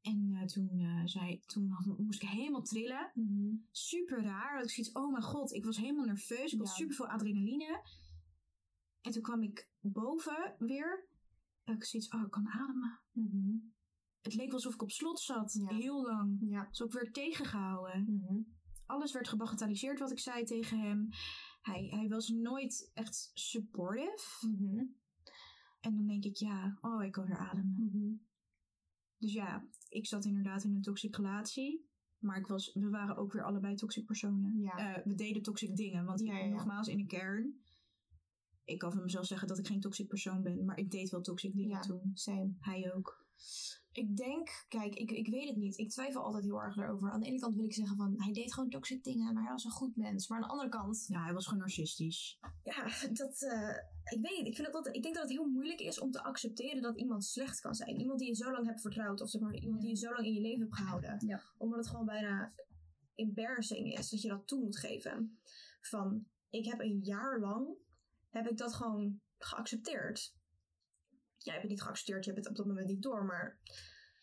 En eh, toen, eh, zei, toen had- moest ik helemaal trillen. Mhm. Super raar. Dat ik zoiets, oh mijn god, ik was helemaal nerveus. Ik had super veel adrenaline. En toen kwam ik boven weer. Ik zoiets, oh, ik kan ademen. Mhm. Het leek alsof ik op slot zat, Ja. heel lang. Ja. Dus ook werd tegengehouden. Mhm. Alles werd gebagatelliseerd wat ik zei tegen hem. Hij, hij was nooit echt supportive. Mhm. En dan denk ik, ja, oh, ik kan weer ademen. Mhm. Dus ja, ik zat inderdaad in een toxic relatie. Maar ik was, we waren ook weer allebei toxic personen. Ja. Eh, we deden toxic dingen. Want ja. nogmaals, in de kern... Ik kan van mezelf zeggen dat ik geen toxic persoon ben. Maar ik deed wel toxic dingen Ja. toen. Same. Hij ook. Ik denk, kijk, ik, ik weet het niet. Ik twijfel altijd heel erg daarover. Aan de ene kant wil ik zeggen van, hij deed gewoon toxic dingen, maar hij was een goed mens. Maar aan de andere kant, Ja, hij was gewoon narcistisch. ja, dat, eh, ik weet niet. Ik, vind het altijd, ik denk dat het heel moeilijk is om te accepteren dat iemand slecht kan zijn. Iemand die je zo lang hebt vertrouwd, of zeg maar, iemand die je zo lang in je leven hebt gehouden. Ja. Omdat het gewoon bijna embarrassing is dat je dat toe moet geven. Van, ik heb een jaar lang, heb ik dat gewoon geaccepteerd. Jij hebt het niet geaccepteerd, je hebt het op dat moment niet door, maar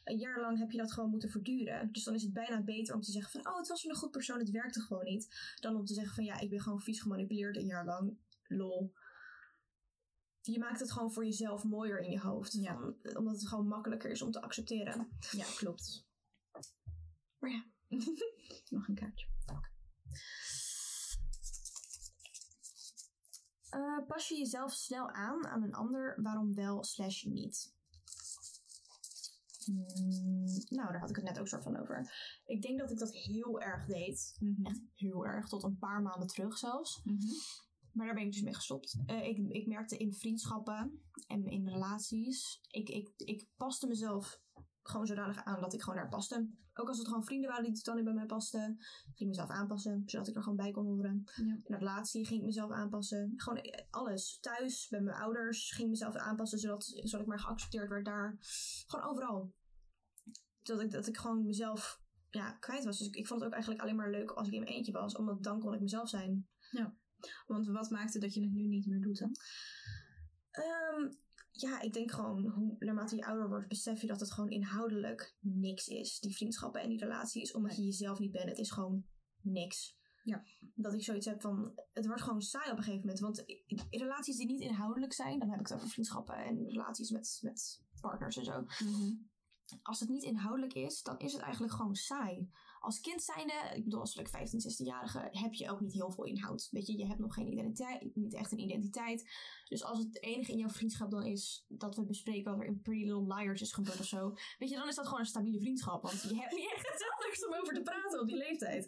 een jaar lang heb je dat gewoon moeten verduren. Dus dan is het bijna beter om te zeggen van, oh, het was een goed persoon, het werkte gewoon niet. Dan om te zeggen van, ja, ik ben gewoon vies gemanipuleerd een jaar lang. Lol. Je maakt het gewoon voor jezelf mooier in je hoofd. Ja. Van- omdat het gewoon makkelijker is om te accepteren. Ja, klopt. Maar ja. (laughs) Nog een kaartje. Eh, pas je jezelf snel aan aan een ander, waarom wel slash niet? Hmm, nou, daar had ik het net ook soort van over. Ik denk dat ik dat heel erg deed. Echt heel erg, tot een paar maanden terug zelfs. Maar daar ben ik dus mee gestopt. Eh, ik, ik merkte in vriendschappen en in relaties, ik, ik, ik paste mezelf gewoon zodanig aan dat ik gewoon daar paste. Ook als het gewoon vrienden waren die totaal niet bij mij pasten, ging ik mezelf aanpassen, zodat ik er gewoon bij kon horen. Ja. In een relatie ging ik mezelf aanpassen. Gewoon eh, alles. Thuis, bij mijn ouders, ging ik mezelf aanpassen, zodat, zodat ik maar geaccepteerd werd daar. Gewoon overal. Dat ik, dat ik gewoon mezelf ja, kwijt was. Dus ik, ik vond het ook eigenlijk alleen maar leuk als ik in mijn eentje was, omdat dan kon ik mezelf zijn. Want wat maakte dat je het nu niet meer doet dan? Ehm, ja, ik denk gewoon, hoe, naarmate je ouder wordt, besef je dat het gewoon inhoudelijk niks is. Die vriendschappen en die relaties, omdat je jezelf niet bent. Het is gewoon niks. Ja. Dat ik zoiets heb van, het wordt gewoon saai op een gegeven moment. Want relaties die niet inhoudelijk zijn, dan heb ik het over vriendschappen en relaties met, met partners en zo. Als het niet inhoudelijk is, dan is het eigenlijk gewoon saai. Als kind zijnde, ik bedoel als like 15, 16-jarige, heb je ook niet heel veel inhoud. Weet je, je hebt nog geen identiteit, niet echt een identiteit. Dus als het enige in jouw vriendschap dan is dat we bespreken wat er in Pretty Little Liars is gebeurd of zo. Weet je, dan is dat gewoon een stabiele vriendschap. Want je hebt niet echt anders om over te praten op die leeftijd.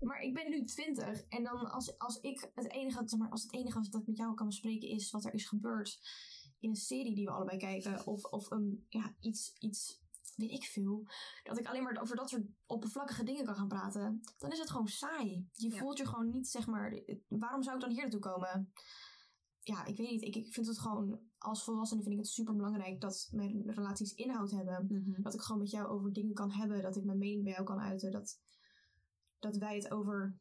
Maar ik ben nu 20 en dan als, als ik het enige, zeg maar, als het enige dat ik met jou kan bespreken is wat er is gebeurd in een serie die we allebei kijken. Of, of een, ja, iets, iets, weet ik veel. Dat ik alleen maar over dat soort oppervlakkige dingen kan gaan praten. Dan is het gewoon saai. Je Ja. voelt je gewoon niet, zeg maar, waarom zou ik dan hier naartoe komen? Ja, ik weet niet. Ik, ik vind het gewoon, als volwassene vind ik het super belangrijk dat mijn relaties inhoud hebben. Dat ik gewoon met jou over dingen kan hebben. Dat ik mijn mening bij jou kan uiten. Dat, dat wij het over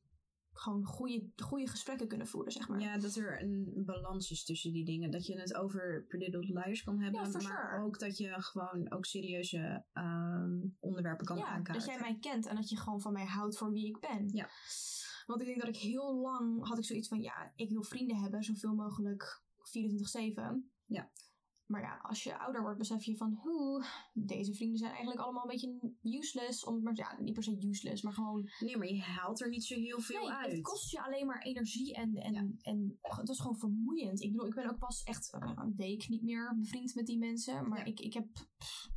gewoon goede, goede gesprekken kunnen voeren, zeg maar. Ja, dat er een balans is tussen die dingen. Dat je het over Little Liars kan hebben. Ja, maar sure. ook dat je gewoon ook serieuze ehm, onderwerpen kan ja, aankaarten. dat jij mij kent en dat je gewoon van mij houdt voor wie ik ben. Ja. Want ik denk dat ik heel lang had ik zoiets van, ja, ik wil vrienden hebben, zoveel mogelijk 24-7. Ja. Maar ja, als je ouder wordt, besef je van, hoe, deze vrienden zijn eigenlijk allemaal een beetje useless. Om, maar, ja, niet per se useless, maar gewoon Nee, maar je haalt er niet zo heel veel Nee, uit. het kost je alleen maar energie en, en, Ja. en het is gewoon vermoeiend. Ik bedoel, ik ben ook pas echt een week niet meer bevriend met die mensen. Maar Ja. ik, ik heb pff,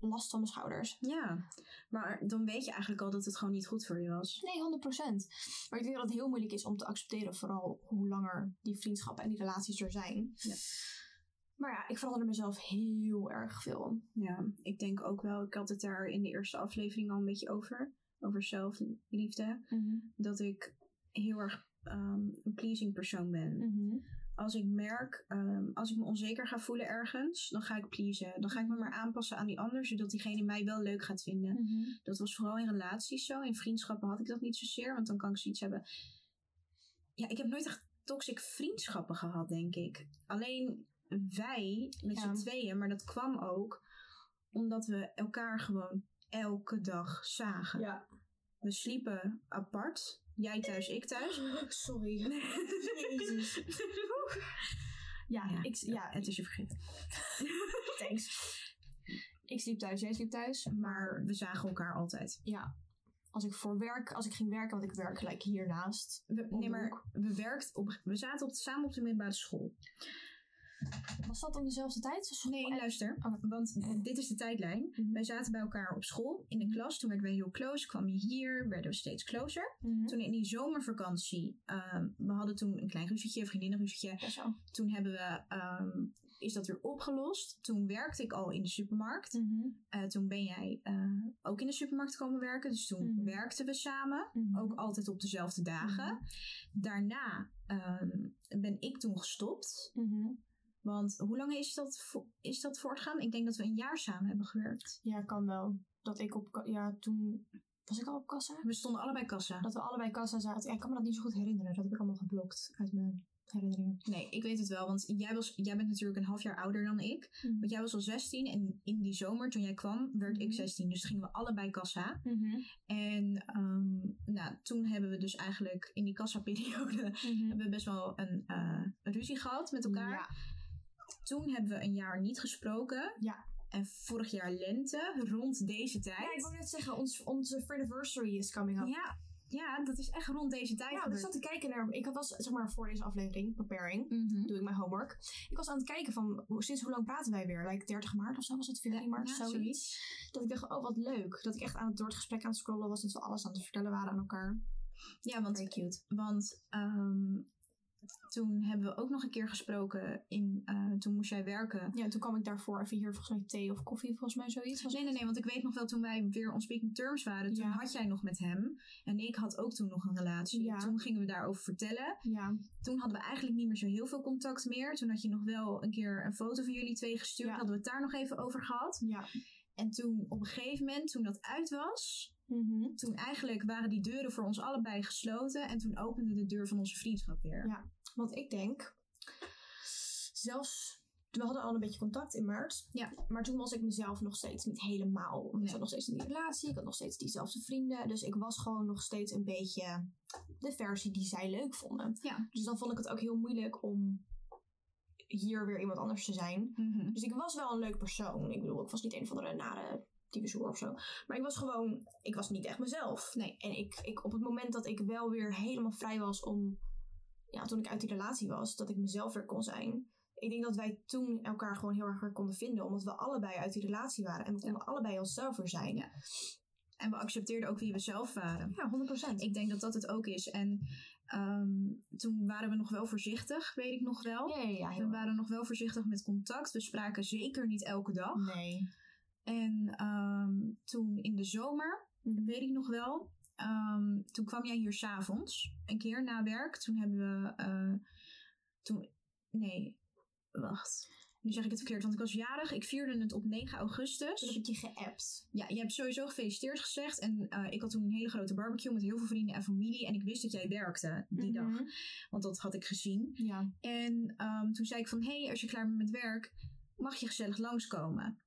last van mijn schouders. Ja, maar dan weet je eigenlijk al dat het gewoon niet goed voor je was. Nee, 100%. Maar ik denk dat het heel moeilijk is om te accepteren, vooral hoe langer die vriendschappen en die relaties er zijn. Ja. Maar ja, ik verander mezelf heel erg veel. Ja, ik denk ook wel, ik had het daar in de eerste aflevering al een beetje over. Over zelfliefde. Dat ik heel erg ehm, een pleasing persoon ben. Mhm. Als ik merk, ehm, als ik me onzeker ga voelen ergens, dan ga ik pleasen. Dan ga ik me maar aanpassen aan die ander, zodat diegene mij wel leuk gaat vinden. Mhm. Dat was vooral in relaties zo. In vriendschappen had ik dat niet zozeer, want dan kan ik zoiets hebben. Ja, ik heb nooit echt toxic vriendschappen gehad, denk ik. Alleen wij met Ja. z'n tweeën, maar dat kwam ook omdat we elkaar gewoon elke dag zagen. Ja. We sliepen apart. Jij thuis, ik thuis. (laughs) Sorry. Jezus. (laughs) Ja, Ja, ik, ja, Het is je vergeten. (laughs) thanks. Ik sliep thuis, jij sliep thuis. Maar we zagen elkaar altijd. Ja, als ik voor werk, als ik ging werken, want ik werk gelijk hiernaast. We, nee, maar we, werkt op, we zaten op, samen op de middelbare school. Was dat om dezelfde tijd? Nee, luister. Oké. Want dit is de tijdlijn. Mhm. Wij zaten bij elkaar op school in de klas. Toen werden we heel close. Kwam je hier, werden we steeds closer. Mhm. Toen in die zomervakantie, ehm, we hadden toen een klein ruzietje, een vriendinnenruzietje. Ja, zo. Toen hebben we, ehm, is dat weer opgelost. Toen werkte ik al in de supermarkt. Mhm. Eh, toen ben jij eh, ook in de supermarkt komen werken. Dus toen Mhm. werkten we samen. Mhm. Ook altijd op dezelfde dagen. Daarna ehm, ben ik toen gestopt. Mhm. Want hoe lang is dat, vo- is dat voortgaan? Ik denk dat we een jaar samen hebben gewerkt. Ja, kan wel. Dat ik op, ja, toen was ik al op kassa. We stonden allebei kassa. Dat we allebei kassa zaten. Ja, ik kan me dat niet zo goed herinneren. Dat heb ik allemaal geblokt uit mijn herinneringen. Nee, ik weet het wel. Want jij, was, jij bent natuurlijk een half jaar ouder dan ik. Want jij was al 16. En in die zomer, toen jij kwam, werd ik Mhm. 16. Dus toen gingen we allebei kassa. Mhm. En ehm, nou, toen hebben we dus eigenlijk in die kassaperiode... Mhm. hebben we best wel een eh, ruzie gehad met elkaar. Ja. Toen hebben we een jaar niet gesproken. Ja. En vorig jaar lente, rond deze tijd. Ja, ik wou net zeggen, ons, onze anniversary is coming up. Ja, ja, dat is echt rond deze tijd Ja, ik zat te kijken naar... Ik was, zeg maar, voor deze aflevering, preparing, Mhm. doe ik mijn homework. Ik was aan het kijken van, sinds hoe lang praten wij weer? Like 30 maart of zo was het? 14 maart, Ja, zoiets. zoiets. Dat ik dacht, oh wat leuk. Dat ik echt aan het, door het gesprek aan het scrollen was. Dat we alles aan het vertellen waren aan elkaar. Ja, want, Very cute. want ehm, toen hebben we ook nog een keer gesproken. In, eh, toen moest jij werken. Ja, toen kwam ik daarvoor even hier volgens mij thee of koffie, volgens mij zoiets. Was Nee, nee, nee, want ik weet nog wel toen wij weer on speaking terms waren. Toen Ja. had jij nog met hem. En ik had ook toen nog een relatie. Ja. Toen gingen we daarover vertellen. Ja, Toen hadden we eigenlijk niet meer zo heel veel contact meer. Toen had je nog wel een keer een foto van jullie twee gestuurd. Ja. Hadden we het daar nog even over gehad. ja. En toen op een gegeven moment, toen dat uit was, Mhm. toen eigenlijk waren die deuren voor ons allebei gesloten. En toen opende de deur van onze vriendschap weer. Ja. Want ik denk, zelfs, we hadden al een beetje contact in maart. Ja. Maar toen was ik mezelf nog steeds niet helemaal. Want Nee. Ik zat nog steeds in die relatie, ik had nog steeds diezelfde vrienden. Dus ik was gewoon nog steeds een beetje de versie die zij leuk vonden. Ja. Dus dan vond ik het ook heel moeilijk om hier weer iemand anders te zijn. Mhm. Dus ik was wel een leuk persoon. Ik bedoel, ik was niet een van de nare typezoer of zo. Maar ik was gewoon, ik was niet echt mezelf. Nee. En ik, ik, op het moment dat ik wel weer helemaal vrij was om, ja, toen ik uit die relatie was, dat ik mezelf weer kon zijn. Ik denk dat wij toen elkaar gewoon heel erg konden vinden, omdat we allebei uit die relatie waren. En we konden allebei onszelf weer zijn. Ja. En we accepteerden ook wie we zelf waren. Ja, 100%. Ik denk dat dat het ook is. En ehm, toen waren we nog wel voorzichtig, weet ik nog wel. ja, ja, We waren nog wel voorzichtig met contact. We spraken zeker niet elke dag. Nee. En ehm, toen in de zomer, Mhm. weet ik nog wel. Ehm, toen kwam jij hier s'avonds, een keer na werk. Toen hebben we. eh, toen, nee, wacht. Nu zeg ik het verkeerd, want ik was jarig. Ik vierde het op 9 Toen augustus. heb ik je geappt. Ja, je hebt sowieso gefeliciteerd gezegd. En eh, ik had toen een hele grote barbecue met heel veel vrienden en familie. En ik wist dat jij werkte die dag. Mhm. Want dat had ik gezien. Ja. En ehm, toen zei ik van, hé, hey, als je klaar bent met werk, mag je gezellig langskomen.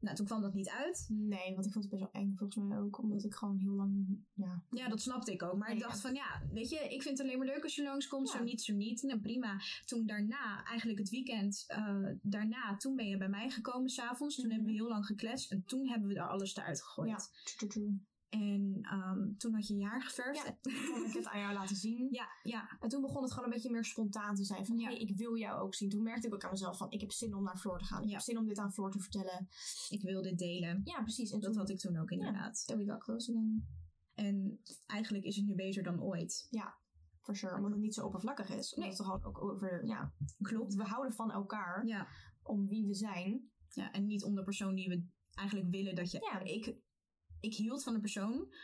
Nou, toen kwam dat niet uit. Nee, want ik vond het best wel eng volgens mij ook. Omdat ik gewoon heel lang, ja. Ja, dat snapte ik ook. Maar ik Ja. dacht van, ja, weet je, ik vind het alleen maar leuk als je langskomt. Ja. Zo niet, zo niet. Nou, prima. Toen daarna, eigenlijk het weekend eh, daarna, toen ben je bij mij gekomen s'avonds. Toen Mhm. hebben we heel lang gekletst. En toen hebben we daar alles eruit gegooid. Ja, true, true, true. En ehm, toen had je je haar geverfd. Ja, toen kon ik het aan jou laten zien. ja, ja. En toen begon het gewoon een beetje meer spontaan te zijn. Van, Ja. hey, ik wil jou ook zien. Toen merkte ik ook aan mezelf van, ik heb zin om naar Floor te gaan. Ik Ja. heb zin om dit aan Floor te vertellen. Ik wil dit delen. Ja, precies. En Dat toen had ik toen ook inderdaad. Then we got close again. En eigenlijk is het nu beter dan ooit. For sure. Omdat het niet zo oppervlakkig is. Omdat Nee. het gewoon ook over, ja. Klopt. We houden van elkaar. Ja. Om wie we zijn. Ja, en niet om de persoon die we eigenlijk willen dat je... Ja. Ik, ik hield van een persoon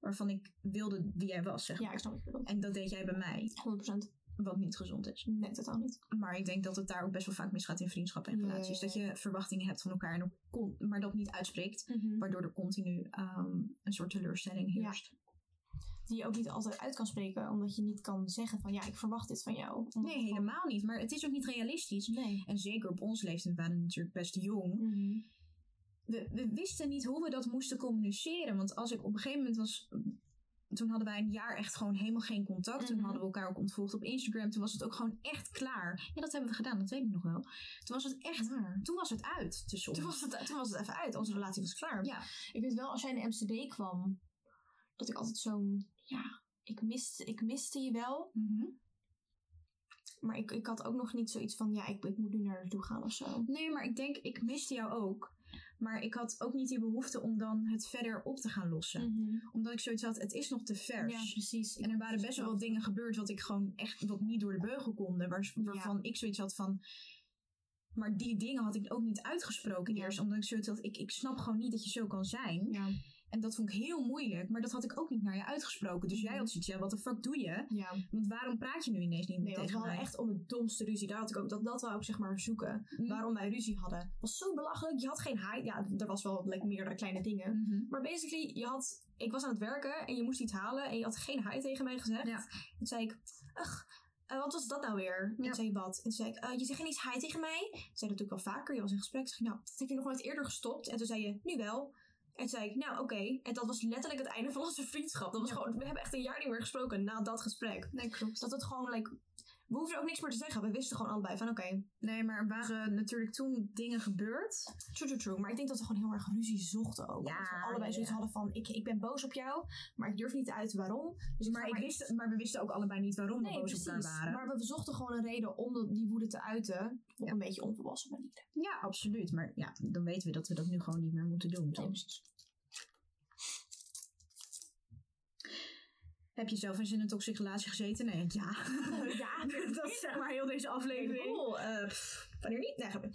waarvan ik wilde wie jij was, zeg Ja, ik snap bedoelt. En dat deed jij bij mij, 100%. wat niet gezond is. Nee, totaal niet. Maar ik denk dat het daar ook best wel vaak misgaat in vriendschappen en relaties. Dat je verwachtingen hebt van elkaar, en ook con- maar dat niet uitspreekt. Waardoor er continu ehm, een soort teleurstelling Ja. heerst. Die je ook niet altijd uit kan spreken. Omdat je niet kan zeggen van, ja, ik verwacht dit van jou. Omdat Nee, het helemaal niet. Maar het is ook niet realistisch. Nee. En zeker op ons leeftijd, we waren natuurlijk best jong. Mhm. We, we wisten niet hoe we dat moesten communiceren. Want als ik op een gegeven moment was. toen hadden wij een jaar echt gewoon helemaal geen contact. Toen Mhm. hadden we elkaar ook ontvolgd op Instagram. Toen was het ook gewoon echt klaar. Ja, dat hebben we gedaan, dat weet ik nog wel. Toen was het echt, Waar? toen was het uit tussen ons. Toen was, het, toen was het even uit. Onze relatie was klaar. Ja. Ik weet wel, als jij in de MCD kwam, dat ik altijd zo'n, ja, ik miste, ik miste je wel. Mhm. Maar ik, ik had ook nog niet zoiets van, ja, ik, ik moet nu naar naartoe gaan of zo. Nee, maar ik denk, ik miste jou ook. Maar ik had ook niet die behoefte om dan het verder op te gaan lossen. Omdat ik zoiets had, het is nog te vers. Ja, precies. En er waren best wel wat dingen gebeurd wat ik gewoon echt wat niet door de beugel konde. Waar, waarvan ik zoiets had van. Maar die dingen had ik ook niet uitgesproken Ja. eerst. Omdat ik zoiets had, ik, ik snap gewoon niet dat je zo kan zijn. Ja. En dat vond ik heel moeilijk. Maar dat had ik ook niet naar je uitgesproken. Dus jij had zoiets, ja, wat de fuck doe je? ja. Want waarom praat je nu ineens niet Nee, tegen hadden mij? echt om het domste ruzie. Daar had ik ook, dat, dat wou ik zeg maar zoeken. Mm. Waarom wij ruzie hadden. was zo belachelijk. Je had geen high. Ja, er was wel like, meerdere kleine dingen. Mhm. Maar basically, je had, ik was aan het werken en je moest iets halen. En je had geen hi tegen mij gezegd. Ja. En toen zei ik, ach, eh, wat was dat nou weer? En Ja. zei wat? En toen zei ik, eh, je zegt geen eens hi tegen mij? Zei dat natuurlijk wel vaker. Je was in gesprek. Zei ik, nou, dat heb je nog nooit eerder gestopt. En toen zei je, nu wel. En toen zei ik, nou oké. En dat was letterlijk het einde van onze vriendschap. Dat was Ja. gewoon, we hebben echt een jaar niet meer gesproken na dat gesprek. Nee, klopt. Dat het gewoon, like, we hoefden ook niks meer te zeggen. We wisten gewoon allebei van, oké, Nee, maar er waren natuurlijk toen dingen gebeurd. true, true, true. Maar ik denk dat we gewoon heel erg ruzie zochten ook. Ja, dat we allebei ja, zoiets hadden van, ik, ik ben boos op jou. Maar ik durf niet uiten waarom. Dus Maar, ik wist, maar we wisten ook allebei niet waarom we boos op elkaar waren. Maar we zochten gewoon een reden om die woede te uiten. Op Ja. een beetje onvolwassen manier. Ja, absoluut. Maar ja, dan weten we dat we dat nu gewoon niet meer moeten doen. toch? Heb je zelf eens in een toxische relatie gezeten? Nee, ja. ja, (laughs) dat is zeg maar heel deze aflevering. Cool. eh, pff, wanneer niet? Nee,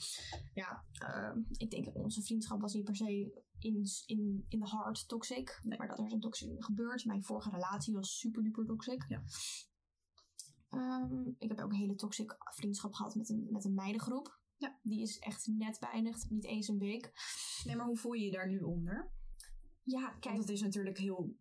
ja, ehm, ik denk dat onze vriendschap was niet per se in, in, in de hard toxic. Nee. Maar dat er is een toxic gebeurd. Mijn vorige relatie was super duper toxic. Ja. Ehm, ik heb ook een hele toxic vriendschap gehad met een, met een meidengroep. Ja. Die is echt net beëindigd. Niet eens een week. Nee, maar hoe voel je je daar nu onder? Ja, Kijk, kijk. het is natuurlijk heel...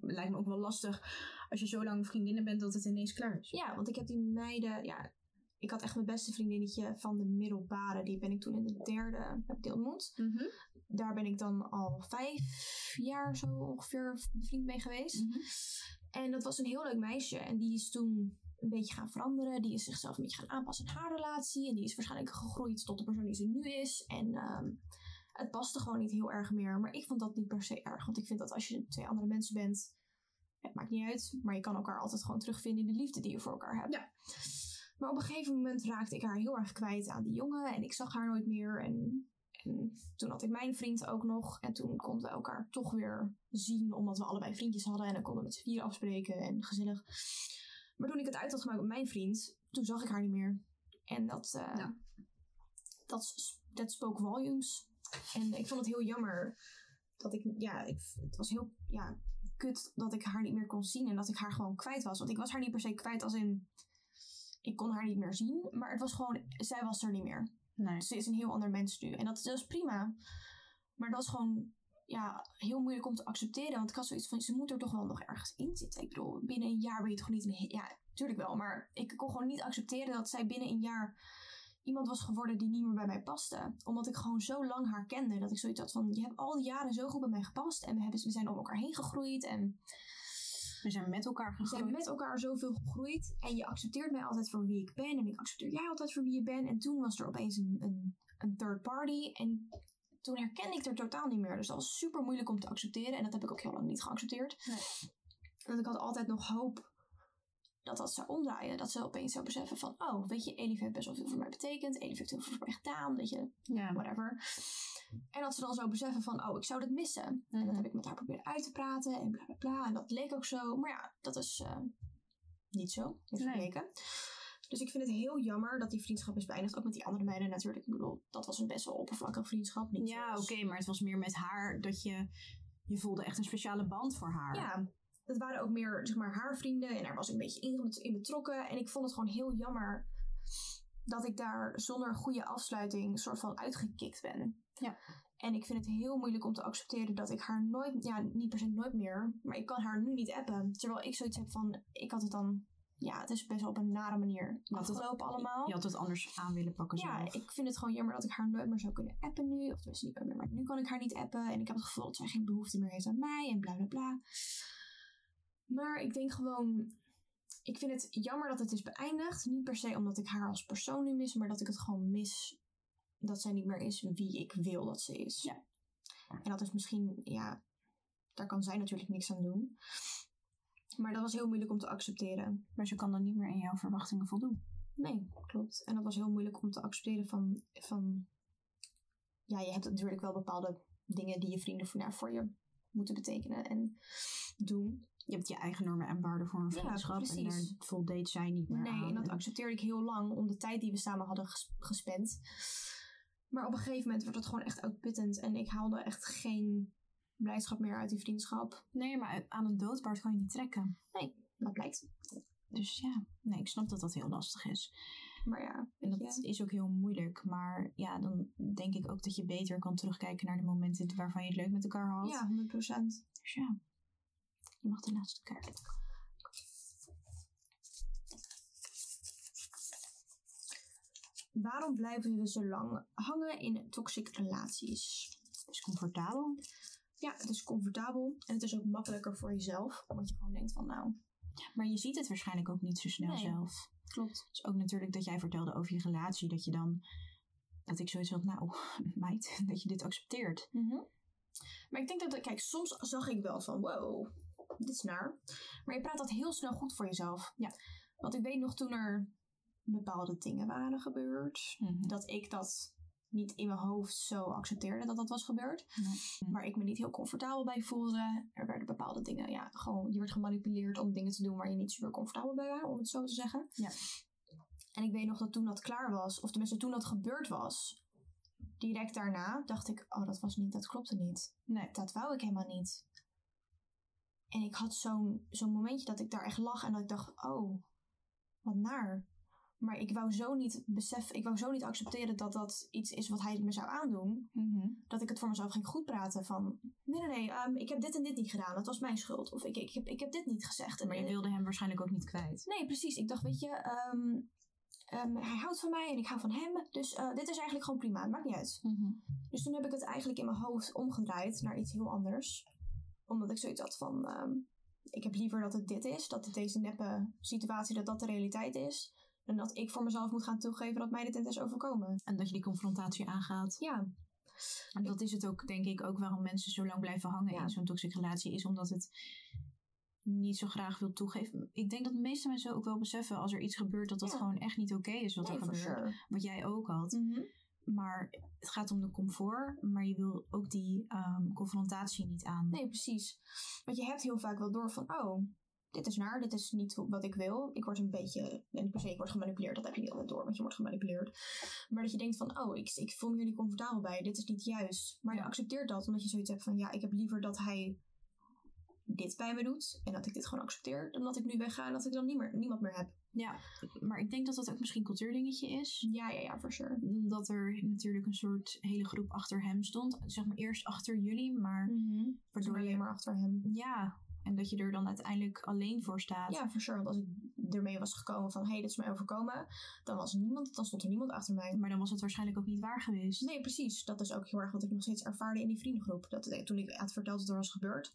Lijkt me ook wel lastig als je zo lang vriendinnen bent dat het ineens klaar is. Ja, want ik heb die meiden, ja, ik had echt mijn beste vriendinnetje van de middelbare. Die ben ik toen in de derde heb ik. Mhm. Daar ben ik dan al vijf jaar zo ongeveer bevriend mee geweest. Mhm. En dat was een heel leuk meisje. En die is toen een beetje gaan veranderen. Die is zichzelf een beetje gaan aanpassen in haar relatie. En die is waarschijnlijk gegroeid tot de persoon die ze nu is. En ehm, het paste gewoon niet heel erg meer. Maar ik vond dat niet per se erg. Want ik vind dat als je twee andere mensen bent, het maakt niet uit. Maar je kan elkaar altijd gewoon terugvinden in de liefde die je voor elkaar hebt. Ja. Maar op een gegeven moment raakte ik haar heel erg kwijt aan die jongen. En ik zag haar nooit meer. En, en toen had ik mijn vriend ook nog. En toen konden we elkaar toch weer zien. Omdat we allebei vriendjes hadden. En dan konden we met z'n vier afspreken. En gezellig. Maar toen ik het uit had gemaakt met mijn vriend. Toen zag ik haar niet meer. En dat, eh, Ja. dat, dat spoke volumes. En ik vond het heel jammer. Dat ik, ja, ik, het was heel, ja, kut dat ik haar niet meer kon zien. En dat ik haar gewoon kwijt was. Want ik was haar niet per se kwijt als in... Ik kon haar niet meer zien. Maar het was gewoon, zij was er niet meer. Nee. Ze is een heel ander mens nu. En dat, dat is prima. Maar dat is gewoon ja, heel moeilijk om te accepteren. Want ik had zoiets van, ze moet er toch wel nog ergens in zitten. Ik bedoel, binnen een jaar ben je toch niet... Een, he- ja, tuurlijk wel. Maar ik kon gewoon niet accepteren dat zij binnen een jaar iemand was geworden die niet meer bij mij paste. Omdat ik gewoon zo lang haar kende. Dat ik zoiets had van, je hebt al die jaren zo goed bij mij gepast. En we, hebben, we zijn om elkaar heen gegroeid. En We zijn met elkaar we zijn gegroeid. met elkaar zoveel gegroeid. En je accepteert mij altijd voor wie ik ben. En ik accepteer jij altijd voor wie je bent. En toen was er opeens een, een, een third party. En toen herkende ik er totaal niet meer. Dus dat was super moeilijk om te accepteren. En dat heb ik ook heel lang niet geaccepteerd. Nee. Want ik had altijd nog hoop dat dat zou omdraaien. Dat ze opeens zou beseffen van... Oh, weet je, Elif heeft best wel veel voor mij betekend. Elif heeft heel veel voor mij gedaan. Weet je, Ja. whatever. En dat ze dan zou beseffen van, oh, ik zou dit missen. En Mhm. dat heb ik met haar proberen uit te praten en bla bla bla. En dat leek ook zo. Maar ja, dat is eh, niet zo. Heeft Nee. Dus ik vind het heel jammer dat die vriendschap is beëindigd. Ook met die andere meiden natuurlijk. Ik bedoel, dat was een best wel oppervlakkige vriendschap. Niet Ja, oké, maar het was meer met haar dat je... Je voelde echt een speciale band voor haar. Ja, het waren ook meer, zeg maar, haar vrienden. En daar was ik een beetje in, in betrokken. En ik vond het gewoon heel jammer dat ik daar zonder goede afsluiting soort van uitgekikt ben. Ja. En ik vind het heel moeilijk om te accepteren dat ik haar nooit, ja, niet per se nooit meer, maar ik kan haar nu niet appen. Terwijl ik zoiets heb van, ik had het dan, ja, het is best wel op een nare manier het- afgelopen allemaal. Je had het anders aan willen pakken Ja, zelf. ik vind het gewoon jammer dat ik haar nooit meer zou kunnen appen nu. Of tenminste niet meer, maar nu kan ik haar niet appen. En ik heb het gevoel dat zij geen behoefte meer heeft aan mij en bla bla bla. Maar ik denk gewoon, ik vind het jammer dat het is beëindigd. Niet per se omdat ik haar als persoon nu mis, maar dat ik het gewoon mis dat zij niet meer is wie ik wil dat ze is. Ja. En dat is misschien, ja, daar kan zij natuurlijk niks aan doen. Maar dat was heel moeilijk om te accepteren. Maar ze kan dan niet meer in jouw verwachtingen voldoen. Nee, klopt. En dat was heel moeilijk om te accepteren van, van ja, je hebt natuurlijk wel bepaalde dingen die je vrienden voor, nou, voor je moeten betekenen en doen. Je hebt je eigen normen en waarden voor een Ja, vriendschap. en daar voldeed zij niet meer Nee, aan. en dat accepteerde ik heel lang om de tijd die we samen hadden ges- gespend. Maar op een gegeven moment werd het gewoon echt uitputtend en ik haalde echt geen blijdschap meer uit die vriendschap. Nee, maar aan een doodbaard kan je niet trekken. Dat blijkt. Dus ja, nee, ik snap dat dat heel lastig is. Maar ja, En dat is ook heel moeilijk. Maar ja, dan denk ik ook dat je beter kan terugkijken naar de momenten waarvan je het leuk met elkaar had. ja, 100%. Dus ja, je mag de laatste kaart. Waarom blijven we zo lang hangen in toxic relaties? is comfortabel. Ja, het is comfortabel en het is ook makkelijker voor jezelf. Omdat je gewoon denkt van nou, Maar je ziet het waarschijnlijk ook niet zo snel Nee. zelf. klopt. Dus ook natuurlijk dat jij vertelde over je relatie. Dat je dan, dat ik zoiets had, nou (laughs) meid, dat je dit accepteert. Maar ik denk dat, kijk, soms zag ik wel van wow, dit is naar. Maar je praat dat heel snel goed voor jezelf. Ja. Want ik weet nog toen er bepaalde dingen waren gebeurd, dat ik dat niet in mijn hoofd zo accepteerde dat dat was gebeurd. Nee. Waar ik me niet heel comfortabel bij voelde. Er werden bepaalde dingen, ja, gewoon, je werd gemanipuleerd om dingen te doen waar je niet super comfortabel bij was, om het zo te zeggen. Ja. En ik weet nog dat toen dat klaar was, of tenminste toen dat gebeurd was, direct daarna dacht ik, oh, dat was niet, dat klopte niet. Nee. Dat wou ik helemaal niet. En ik had zo'n zo'n momentje dat ik daar echt lag en dat ik dacht, oh, wat naar. Maar ik wou zo niet beseffen, ik wou zo niet accepteren dat dat iets is wat hij me zou aandoen. Dat ik het voor mezelf ging goed praten van, nee, nee, nee, ehm, ik heb dit en dit niet gedaan. Dat was mijn schuld. Of ik, ik, heb, ik heb dit niet gezegd. En, Maar je wilde hem waarschijnlijk ook niet kwijt. Nee, precies. Ik dacht, weet je, ehm, ehm, hij houdt van mij en ik hou van hem. Dus eh, dit is eigenlijk gewoon prima. Het maakt niet uit. Dus toen heb ik het eigenlijk in mijn hoofd omgedraaid naar iets heel anders. Omdat ik zoiets had van, ehm, ik heb liever dat het dit is. Dat het deze neppe situatie, dat dat de realiteit is. Dan dat ik voor mezelf moet gaan toegeven dat mij dit is overkomen. En dat je die confrontatie aangaat. Ja, En dat is het ook, denk ik, ook waarom mensen zo lang blijven hangen Ja. in zo'n toxic relatie. Is omdat het niet zo graag wil toegeven. Ik denk dat de meeste mensen ook wel beseffen als er iets gebeurt dat dat Ja. gewoon echt niet oké is wat nee, er gebeurt. sure. Wat jij ook had. Mhm. Maar het gaat om de comfort. Maar je wil ook die ehm, confrontatie niet aan. Nee, precies. Want je hebt heel vaak wel door van, oh, dit is naar, dit is niet wat ik wil. Ik word een beetje, en per se, ik word gemanipuleerd. Dat heb je niet altijd door, want je wordt gemanipuleerd. Maar dat je denkt van, oh, ik, ik voel me hier niet comfortabel bij. Dit is niet juist. Maar je accepteert dat, omdat je zoiets hebt van, ja, ik heb liever dat hij dit bij me doet. En dat ik dit gewoon accepteer. Dan dat ik nu wegga en dat ik dan niet meer, niemand meer heb. Ja, maar ik denk dat dat ook misschien een cultuurdingetje is. Ja, ja, ja, for sure. Omdat er natuurlijk een soort hele groep achter hem stond. Zeg maar eerst achter jullie, maar Waardoor waardoor alleen maar achter hem. Ja, en dat je er dan uiteindelijk alleen voor staat. Ja, for sure. Want als ik ermee was gekomen van, hé, hey, dit is mij overkomen. Dan, was niemand, dan stond er niemand achter mij. Maar dan was het waarschijnlijk ook niet waar geweest. Nee, precies. Dat is ook heel erg wat ik nog steeds ervaarde in die vriendengroep. Dat, eh, toen ik had verteld dat er was gebeurd.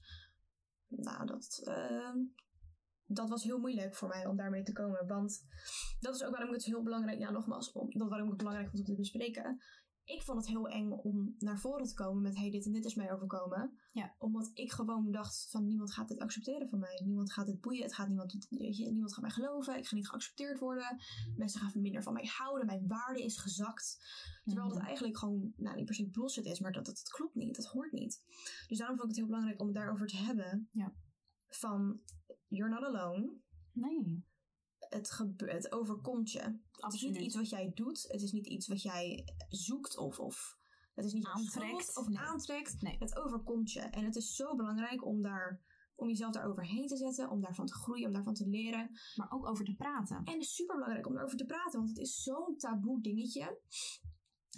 Nou, dat, eh, dat was heel moeilijk voor mij om daarmee te komen. Want dat is ook waarom ik het heel belangrijk... Ja, nogmaals, om, dat waarom ik het belangrijk vond om te bespreken. Ik vond het heel eng om naar voren te komen met... Hey, dit en dit is mij overkomen. Ja. Omdat ik gewoon dacht van... Niemand gaat dit accepteren van mij. Niemand gaat dit boeien. Het gaat niemand, weet je, niemand gaat mij geloven. Ik ga niet geaccepteerd worden. Mensen gaan minder van mij houden. Mijn waarde is gezakt. Terwijl Mhm. het eigenlijk gewoon, nou niet per se bullshit is, maar dat het, klopt niet. Dat hoort niet. Dus daarom vond ik het heel belangrijk om het daarover te hebben. Ja. Van, you're not alone. Nee, Het, gebe- het overkomt je. Het is absoluut. niet iets wat jij doet. Het is niet iets wat jij zoekt of, of het is niet Aantrekt. of Nee. aantrekt. Nee. Het overkomt je. En het is zo belangrijk om daar om jezelf daaroverheen te zetten, om daarvan te groeien, om daarvan te leren. Maar ook over te praten. En het is super belangrijk om erover te praten, want het is zo'n taboe dingetje.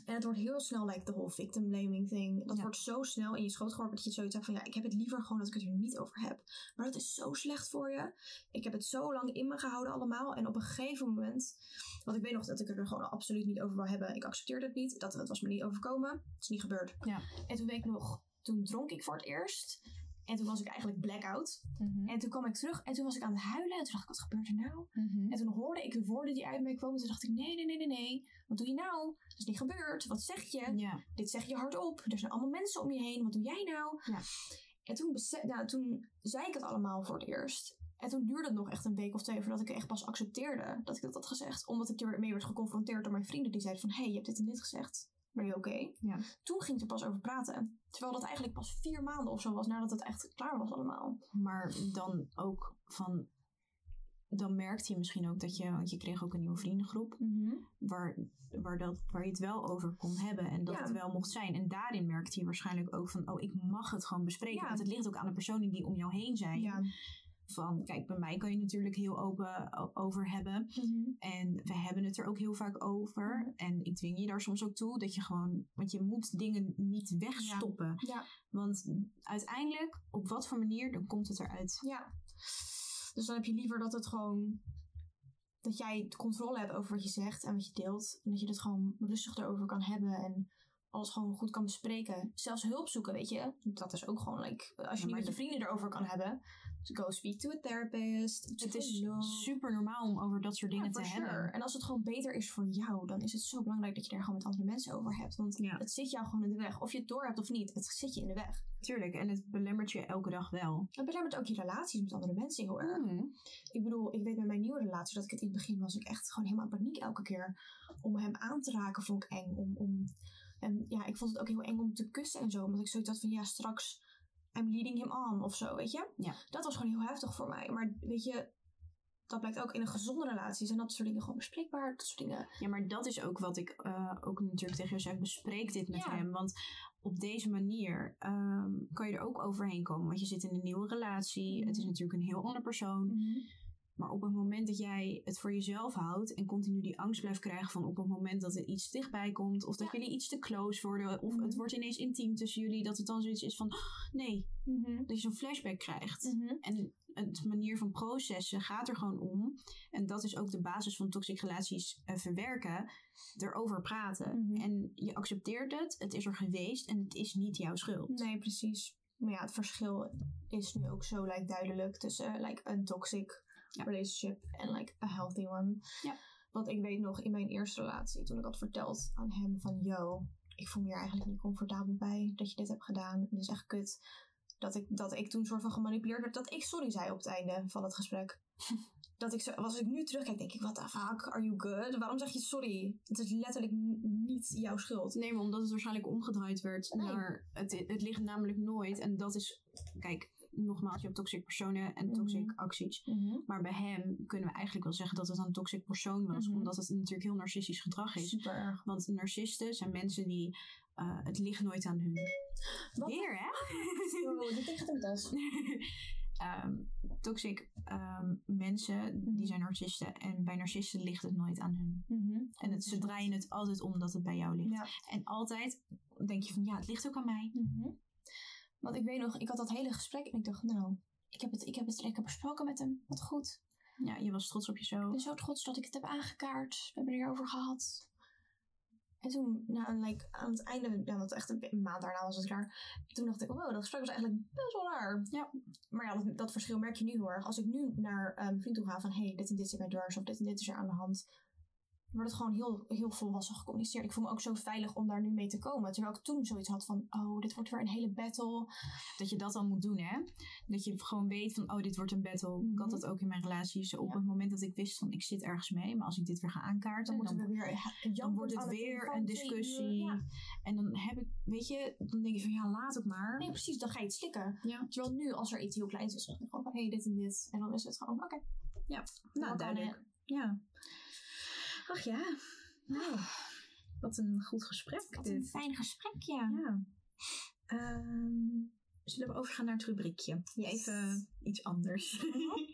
En het wordt heel snel, like the whole victim blaming thing. Dat Ja. wordt zo snel in je schoot geworpen dat je zoiets hebt van, ja, ik heb het liever gewoon dat ik het er niet over heb. Maar dat is zo slecht voor je. Ik heb het zo lang in me gehouden allemaal. En op een gegeven moment, want ik weet nog dat ik het er gewoon absoluut niet over wil hebben. Ik accepteerde het niet. Dat, dat was me niet overkomen. Het is niet gebeurd. Ja. En toen weet ik nog, toen dronk ik voor het eerst. En toen was ik eigenlijk blackout. Mhm. En toen kwam ik terug en toen was ik aan het huilen. En toen dacht ik, wat gebeurt er nou? Mhm. En toen hoorde ik de woorden die uit mij kwamen. Toen dacht ik, nee, nee, nee, nee, nee. Wat doe je nou? Dat is niet gebeurd. Wat zeg je? Ja. Dit zeg je hardop. Er zijn allemaal mensen om je heen. Wat doe jij nou? Ja. En toen, nou, toen zei ik het allemaal voor het eerst. En toen duurde het nog echt een week of twee voordat ik echt pas accepteerde dat ik dat had gezegd. Omdat ik ermee werd geconfronteerd door mijn vrienden die zeiden van... Hé, hey, je hebt dit en dit gezegd. Ben je oké? Ja. Toen ging er pas over praten. Terwijl dat eigenlijk pas vier maanden of zo was nadat het echt klaar was allemaal. Maar dan ook van. Dan merkte je misschien ook dat je. Want je kreeg ook een nieuwe vriendengroep. Waar, waar, dat, waar je het wel over kon hebben. En dat Ja. het wel mocht zijn. En daarin merkte je waarschijnlijk ook van. Oh, ik mag het gewoon bespreken. Ja. Want het ligt ook aan de personen die om jou heen zijn. Van, kijk, bij mij kan je natuurlijk heel open over hebben. En we hebben het er ook heel vaak over. Mhm. En ik dwing je daar soms ook toe. Dat je gewoon. Want je moet dingen niet wegstoppen. Ja. Want uiteindelijk, op wat voor manier, dan komt het eruit. Ja. Dus dan heb je liever dat het gewoon. Dat jij de controle hebt over wat je zegt en wat je deelt. En dat je het gewoon rustig erover kan hebben en alles gewoon goed kan bespreken. Zelfs hulp zoeken, weet je. Dat is ook gewoon, like, als je Ja, niet met je vrienden erover kan hebben. Go speak to a therapist. Het is super normaal om over dat soort dingen Ja, te hebben. En als het gewoon beter is voor jou, dan is het zo belangrijk dat je daar gewoon met andere mensen over hebt. Want Ja. het zit jou gewoon in de weg. Of je het door hebt of niet, het zit je in de weg. Tuurlijk, en het belemmert je elke dag wel. Het belemmert ook je relaties met andere mensen heel erg. Ik bedoel, ik weet met mijn nieuwe relatie dat ik het in het begin was ik echt gewoon helemaal in paniek elke keer. Om hem aan te raken vond ik eng. Om, om, en ja, ik vond het ook heel eng om te kussen en zo. Omdat ik zoiets had van ja, straks I'm leading him on of zo, weet je. Ja. Dat was gewoon heel heftig voor mij. Maar weet je, dat blijkt ook in een gezonde relatie. Zijn dat soort dingen gewoon bespreekbaar? Dat soort dingen. Ja, maar dat is ook wat ik eh, ook natuurlijk tegen jou zeg. Bespreek dit met Ja. hem. Want op deze manier ehm, kan je er ook overheen komen. Want je zit in een nieuwe relatie. Mhm. Het is natuurlijk een heel ander persoon. Maar op het moment dat jij het voor jezelf houdt en continu die angst blijft krijgen van op het moment dat er iets dichtbij komt, of dat Ja. jullie iets te close worden, of Mhm. het wordt ineens intiem tussen jullie, dat het dan zoiets is van "Oh, nee, Mhm. dat je zo'n flashback krijgt. Mhm. En het manier van processen gaat er gewoon om. En dat is ook de basis van toxic relaties eh, verwerken. Erover praten. Mhm. En je accepteert het. Het is er geweest en het is niet jouw schuld. Nee, precies. Maar ja, het verschil is nu ook zo like, duidelijk tussen like, een toxic Relationship en like, a healthy one. Ja. Want ik weet nog in mijn eerste relatie, toen ik had verteld aan hem van... Yo, ik voel me hier eigenlijk niet comfortabel bij dat je dit hebt gedaan. Het is echt kut. Dat ik, dat ik toen soort van gemanipuleerd werd. Dat ik sorry zei op het einde van het gesprek. (laughs) dat ik zo, als ik nu terugkijk, denk ik, what the fuck, are you good? Waarom zeg je sorry? Het is letterlijk niet jouw schuld. Nee, maar omdat het waarschijnlijk omgedraaid werd Nee. naar... Het, het ligt namelijk nooit. En dat is... Kijk, nogmaals, je hebt toxic personen en toxic Mhm. acties. Maar bij hem kunnen we eigenlijk wel zeggen dat het een toxic persoon was. Mhm. Omdat het natuurlijk heel narcistisch gedrag is. Super erg. Want narcisten zijn mensen die... eh, het ligt nooit aan hun. Wat? Weer, hè? (laughs) Oh, dit de tas. (laughs) Ehm, toxic ehm, mensen, Mhm. die zijn narcisten. En bij narcisten ligt het nooit aan hun. En het, ze draaien het altijd om dat het bij jou ligt. Ja. En altijd denk je van, ja, het ligt ook aan mij. Mhm. Want ik weet nog, ik had dat hele gesprek en ik dacht, nou, ik heb het, ik heb het lekker besproken met hem. Wat goed. Ja, je was trots op Ik jezelf. ben zo trots dat ik het heb aangekaart. We hebben het erover gehad. En toen, nou, like, aan het einde, ja, want echt een maand daarna was het klaar. Toen dacht ik, wow, dat gesprek was eigenlijk best wel raar. Ja. Maar ja, dat, dat verschil merk je nu heel erg. Als ik nu naar mijn vriend toe ga van, hey, dit en dit zit mij dwars. Of dit en dit is er aan de hand. Wordt het gewoon heel, heel volwassen gecommuniceerd. Ik voel me ook zo veilig om daar nu mee te komen. Terwijl ik toen zoiets had van, oh, dit wordt weer een hele battle. Dat je dat dan moet doen, hè? Dat je gewoon weet van, oh, dit wordt een battle. Ik had Mhm. dat ook in mijn relaties. Op Ja. het moment dat ik wist van, ik zit ergens mee. Maar als ik dit weer ga aankaarten, Dan dan, moeten we weer... dan wordt het weer een discussie. Ja. En dan heb ik, weet je, dan denk je van, ja, laat het maar. Nee, precies, dan ga je het slikken. Ja. Terwijl nu, als er iets heel kleins is, dan zeg ik gewoon van, hé, hey, dit en dit. En dan is het gewoon, oké. Nou, Dan duidelijk. Ja. Ach ja. Nou, wat een goed gesprek Wat een dit. fijn gesprek, ja. Ja. Ehm, zullen we overgaan naar het rubriekje? Yes. Even iets anders. Nou,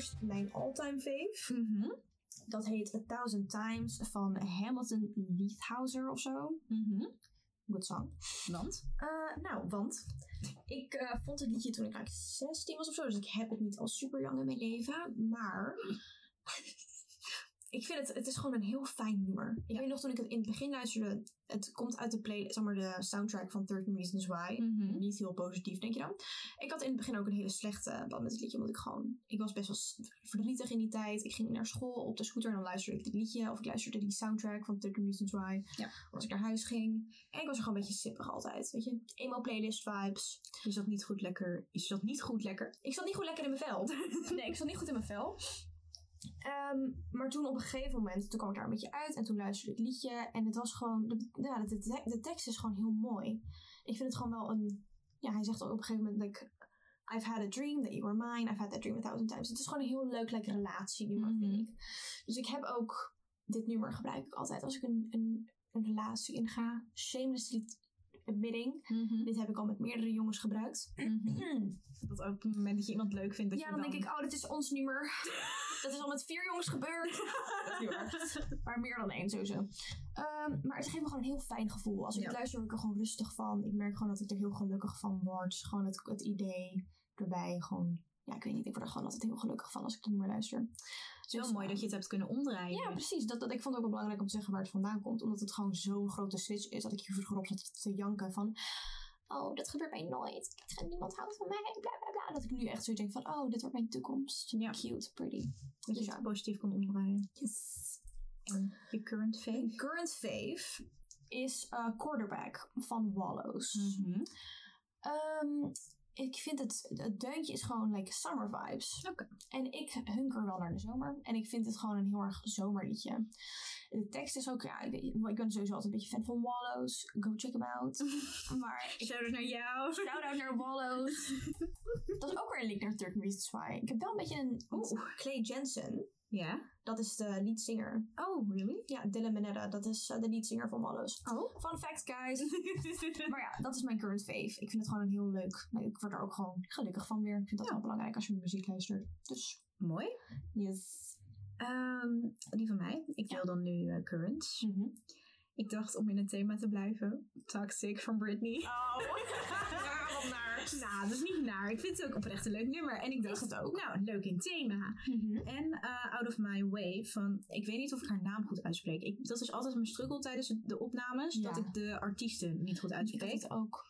eerst mijn all-time fave. Mhm. Dat heet A Thousand Times van Hamilton Leithauser of zo. Mhm. Good song. Want? Eh, nou, want ik eh, vond het liedje toen ik eigenlijk 16 was of zo. Dus ik heb het niet al super lang in mijn leven. Maar ik vind het, het is gewoon een heel fijn nummer. Ik weet nog toen ik het in het begin luisterde. Het komt uit de play, zeg maar de soundtrack van 13 Reasons Why. Mhm. Niet heel positief, denk je dan? Ik had in het begin ook een hele slechte band met het liedje. Omdat ik gewoon... Ik was best wel verdrietig in die tijd. Ik ging naar school op de scooter en dan luisterde ik dit liedje. Of ik luisterde die soundtrack van 13 Reasons Why. Ja. Als ik naar huis ging. En ik was er gewoon een beetje sippig altijd. Weet je? Emo playlist vibes. Je zat niet goed lekker. Je zat niet goed lekker. Ik zat niet goed lekker in mijn vel. (laughs) nee, ik zat niet goed in mijn vel. Ehm, maar toen op een gegeven moment, toen kwam ik daar een beetje uit en toen luisterde ik het liedje. En het was gewoon, de, ja, de, de, de tekst is gewoon heel mooi. Ik vind het gewoon wel een, ja, hij zegt ook op een gegeven moment, like, I've had a dream that you were mine, I've had that dream a thousand times. Het is gewoon een heel leuk, like, relatienummer, vind Mhm. ik. Dus ik heb ook, dit nummer gebruik ik altijd als ik een, een, een relatie inga. Shamelessly admitting. Dit heb ik al met meerdere jongens gebruikt. (clears throat) Dat ook op het moment dat je iemand leuk vindt. Dat Ja, je dan denk ik, oh, dit is ons nummer. (laughs) dat is al met vier jongens gebeurd. (laughs) Dat is waar. (laughs) Maar meer dan één sowieso. Ehm, maar het geeft me gewoon een heel fijn gevoel. Als ik Ja. luister, word ik er gewoon rustig van. Ik merk gewoon dat ik er heel gelukkig van word. Gewoon het, het idee erbij. Gewoon, ja, ik weet niet. Ik word er gewoon altijd heel gelukkig van als ik het nummer luister. Het is wel Dus, mooi dat je het hebt kunnen omdraaien. Ja, precies. Dat, dat, ik vond het ook wel belangrijk om te zeggen waar het vandaan komt. Omdat het gewoon zo'n grote switch is. Dat ik hier vroeger op zat te janken van... Oh, dat gebeurt mij nooit. Ik ga niemand houdt van mij. Bla bla bla. Dat ik nu echt zo denk van... Oh, dit wordt mijn toekomst. Ja. Cute, pretty. Dat je Dus het ja. positief kon omdraaien. Yes. En je current fave? Current fave is eh, Quarterback van Wallows. Mhm. Ehm, ik vind het, het deuntje is gewoon like summer vibes. Oké. En ik hunker wel naar de zomer. En ik vind het gewoon een heel erg zomerliedje. De tekst is ook, ja, ik, ben sowieso altijd een beetje fan van Wallows. Go check hem out. (laughs) maar ik Shout out naar jou. shout-out naar Wallows. (laughs) Dat is ook weer een link naar 13 Reasons Why. Ik heb wel een beetje een... Oeh. Clay Jensen, Ja? dat is de leadzanger. Oh, really? Ja, Dylan Minetta, dat is eh, de leadzanger van Wallows. Oh. Fun fact, guys. (laughs) Maar ja, dat is mijn current fave. Ik vind het gewoon een heel leuk. nee, Ik word er ook gewoon gelukkig van weer. Ik vind dat Ja. wel belangrijk als je muziek luistert. Dus, Mooi. yes. Ehm, die van mij. Ik deel dan nu eh, currents. Ik dacht om in het thema te blijven. Toxic van Britney. Oh. (laughs) Nou, dat is niet naar. Ik vind het ook oprecht een leuk nummer. En ik dacht, het ook. nou, leuk in thema. En eh, Out of My Way van, ik weet niet of ik haar naam goed uitspreek. Ik, dat is altijd mijn struggle tijdens de- opnames, Ja. dat ik de artiesten niet goed Ik uitspreek. het ook.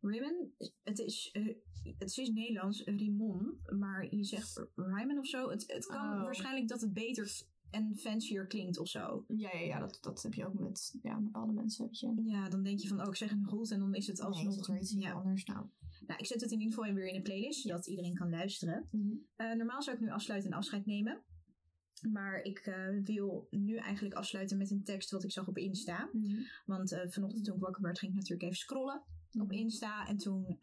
Rimmon, het is, eh, het is Nederlands, Rimon, maar je zegt Ryman of zo. Het, het kan Oh. waarschijnlijk dat het beter en fancier klinkt of zo. Ja, ja, ja dat, dat heb je ook met ja, bepaalde mensen. Weet je. Ja, dan denk je van, oh, ik zeg het goed en dan is het Nee, alsnog... is het weer iets ja. anders. Nou. Nou, ik zet het in ieder geval weer in de playlist, zodat iedereen kan luisteren. Eh, normaal zou ik nu afsluiten en afscheid nemen. Maar ik eh, wil nu eigenlijk afsluiten met een tekst wat ik zag op Insta. Want eh, vanochtend toen ik wakker werd, ging ik natuurlijk even scrollen op Insta. En toen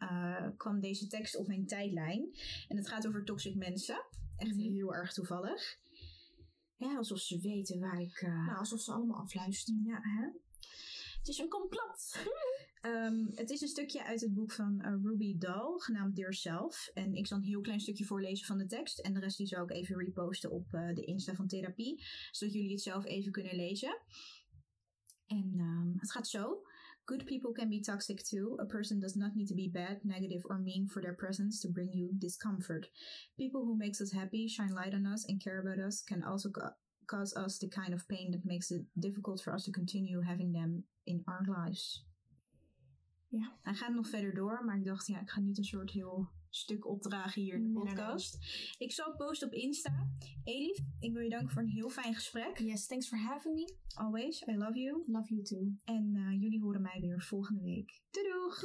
kwam deze tekst op mijn tijdlijn. En het gaat over toxic mensen. Echt Mhm. heel erg toevallig. Ja, alsof ze weten waar ik... Nou, alsof ze allemaal afluisteren. ja, hè? Het is een complot. (laughs) Ehm, het is een stukje uit het boek van eh, Ruby Dahl, genaamd Dear Self. En ik zal een heel klein stukje voorlezen van de tekst. En de rest die zou ik even reposten op eh, de Insta van Therapie. Zodat jullie het zelf even kunnen lezen. En ehm, het gaat zo. Good people can be toxic too. A person does not need to be bad, negative, or mean for their presence to bring you discomfort. People who makes us happy, shine light on us, and care about us can also ca- cause us the kind of pain that makes it difficult for us to continue having them in our lives. Ja. Hij gaat nog verder door, maar ik dacht, ja, ik ga niet een soort heel stuk opdragen hier in de Nee, nee, nee. podcast. Ik zal posten op Insta. Elif, ik wil je danken voor een heel fijn gesprek. Yes, thanks for having me. Always, I love you. Love you too. En eh, jullie horen mij weer volgende week. Doei doeg!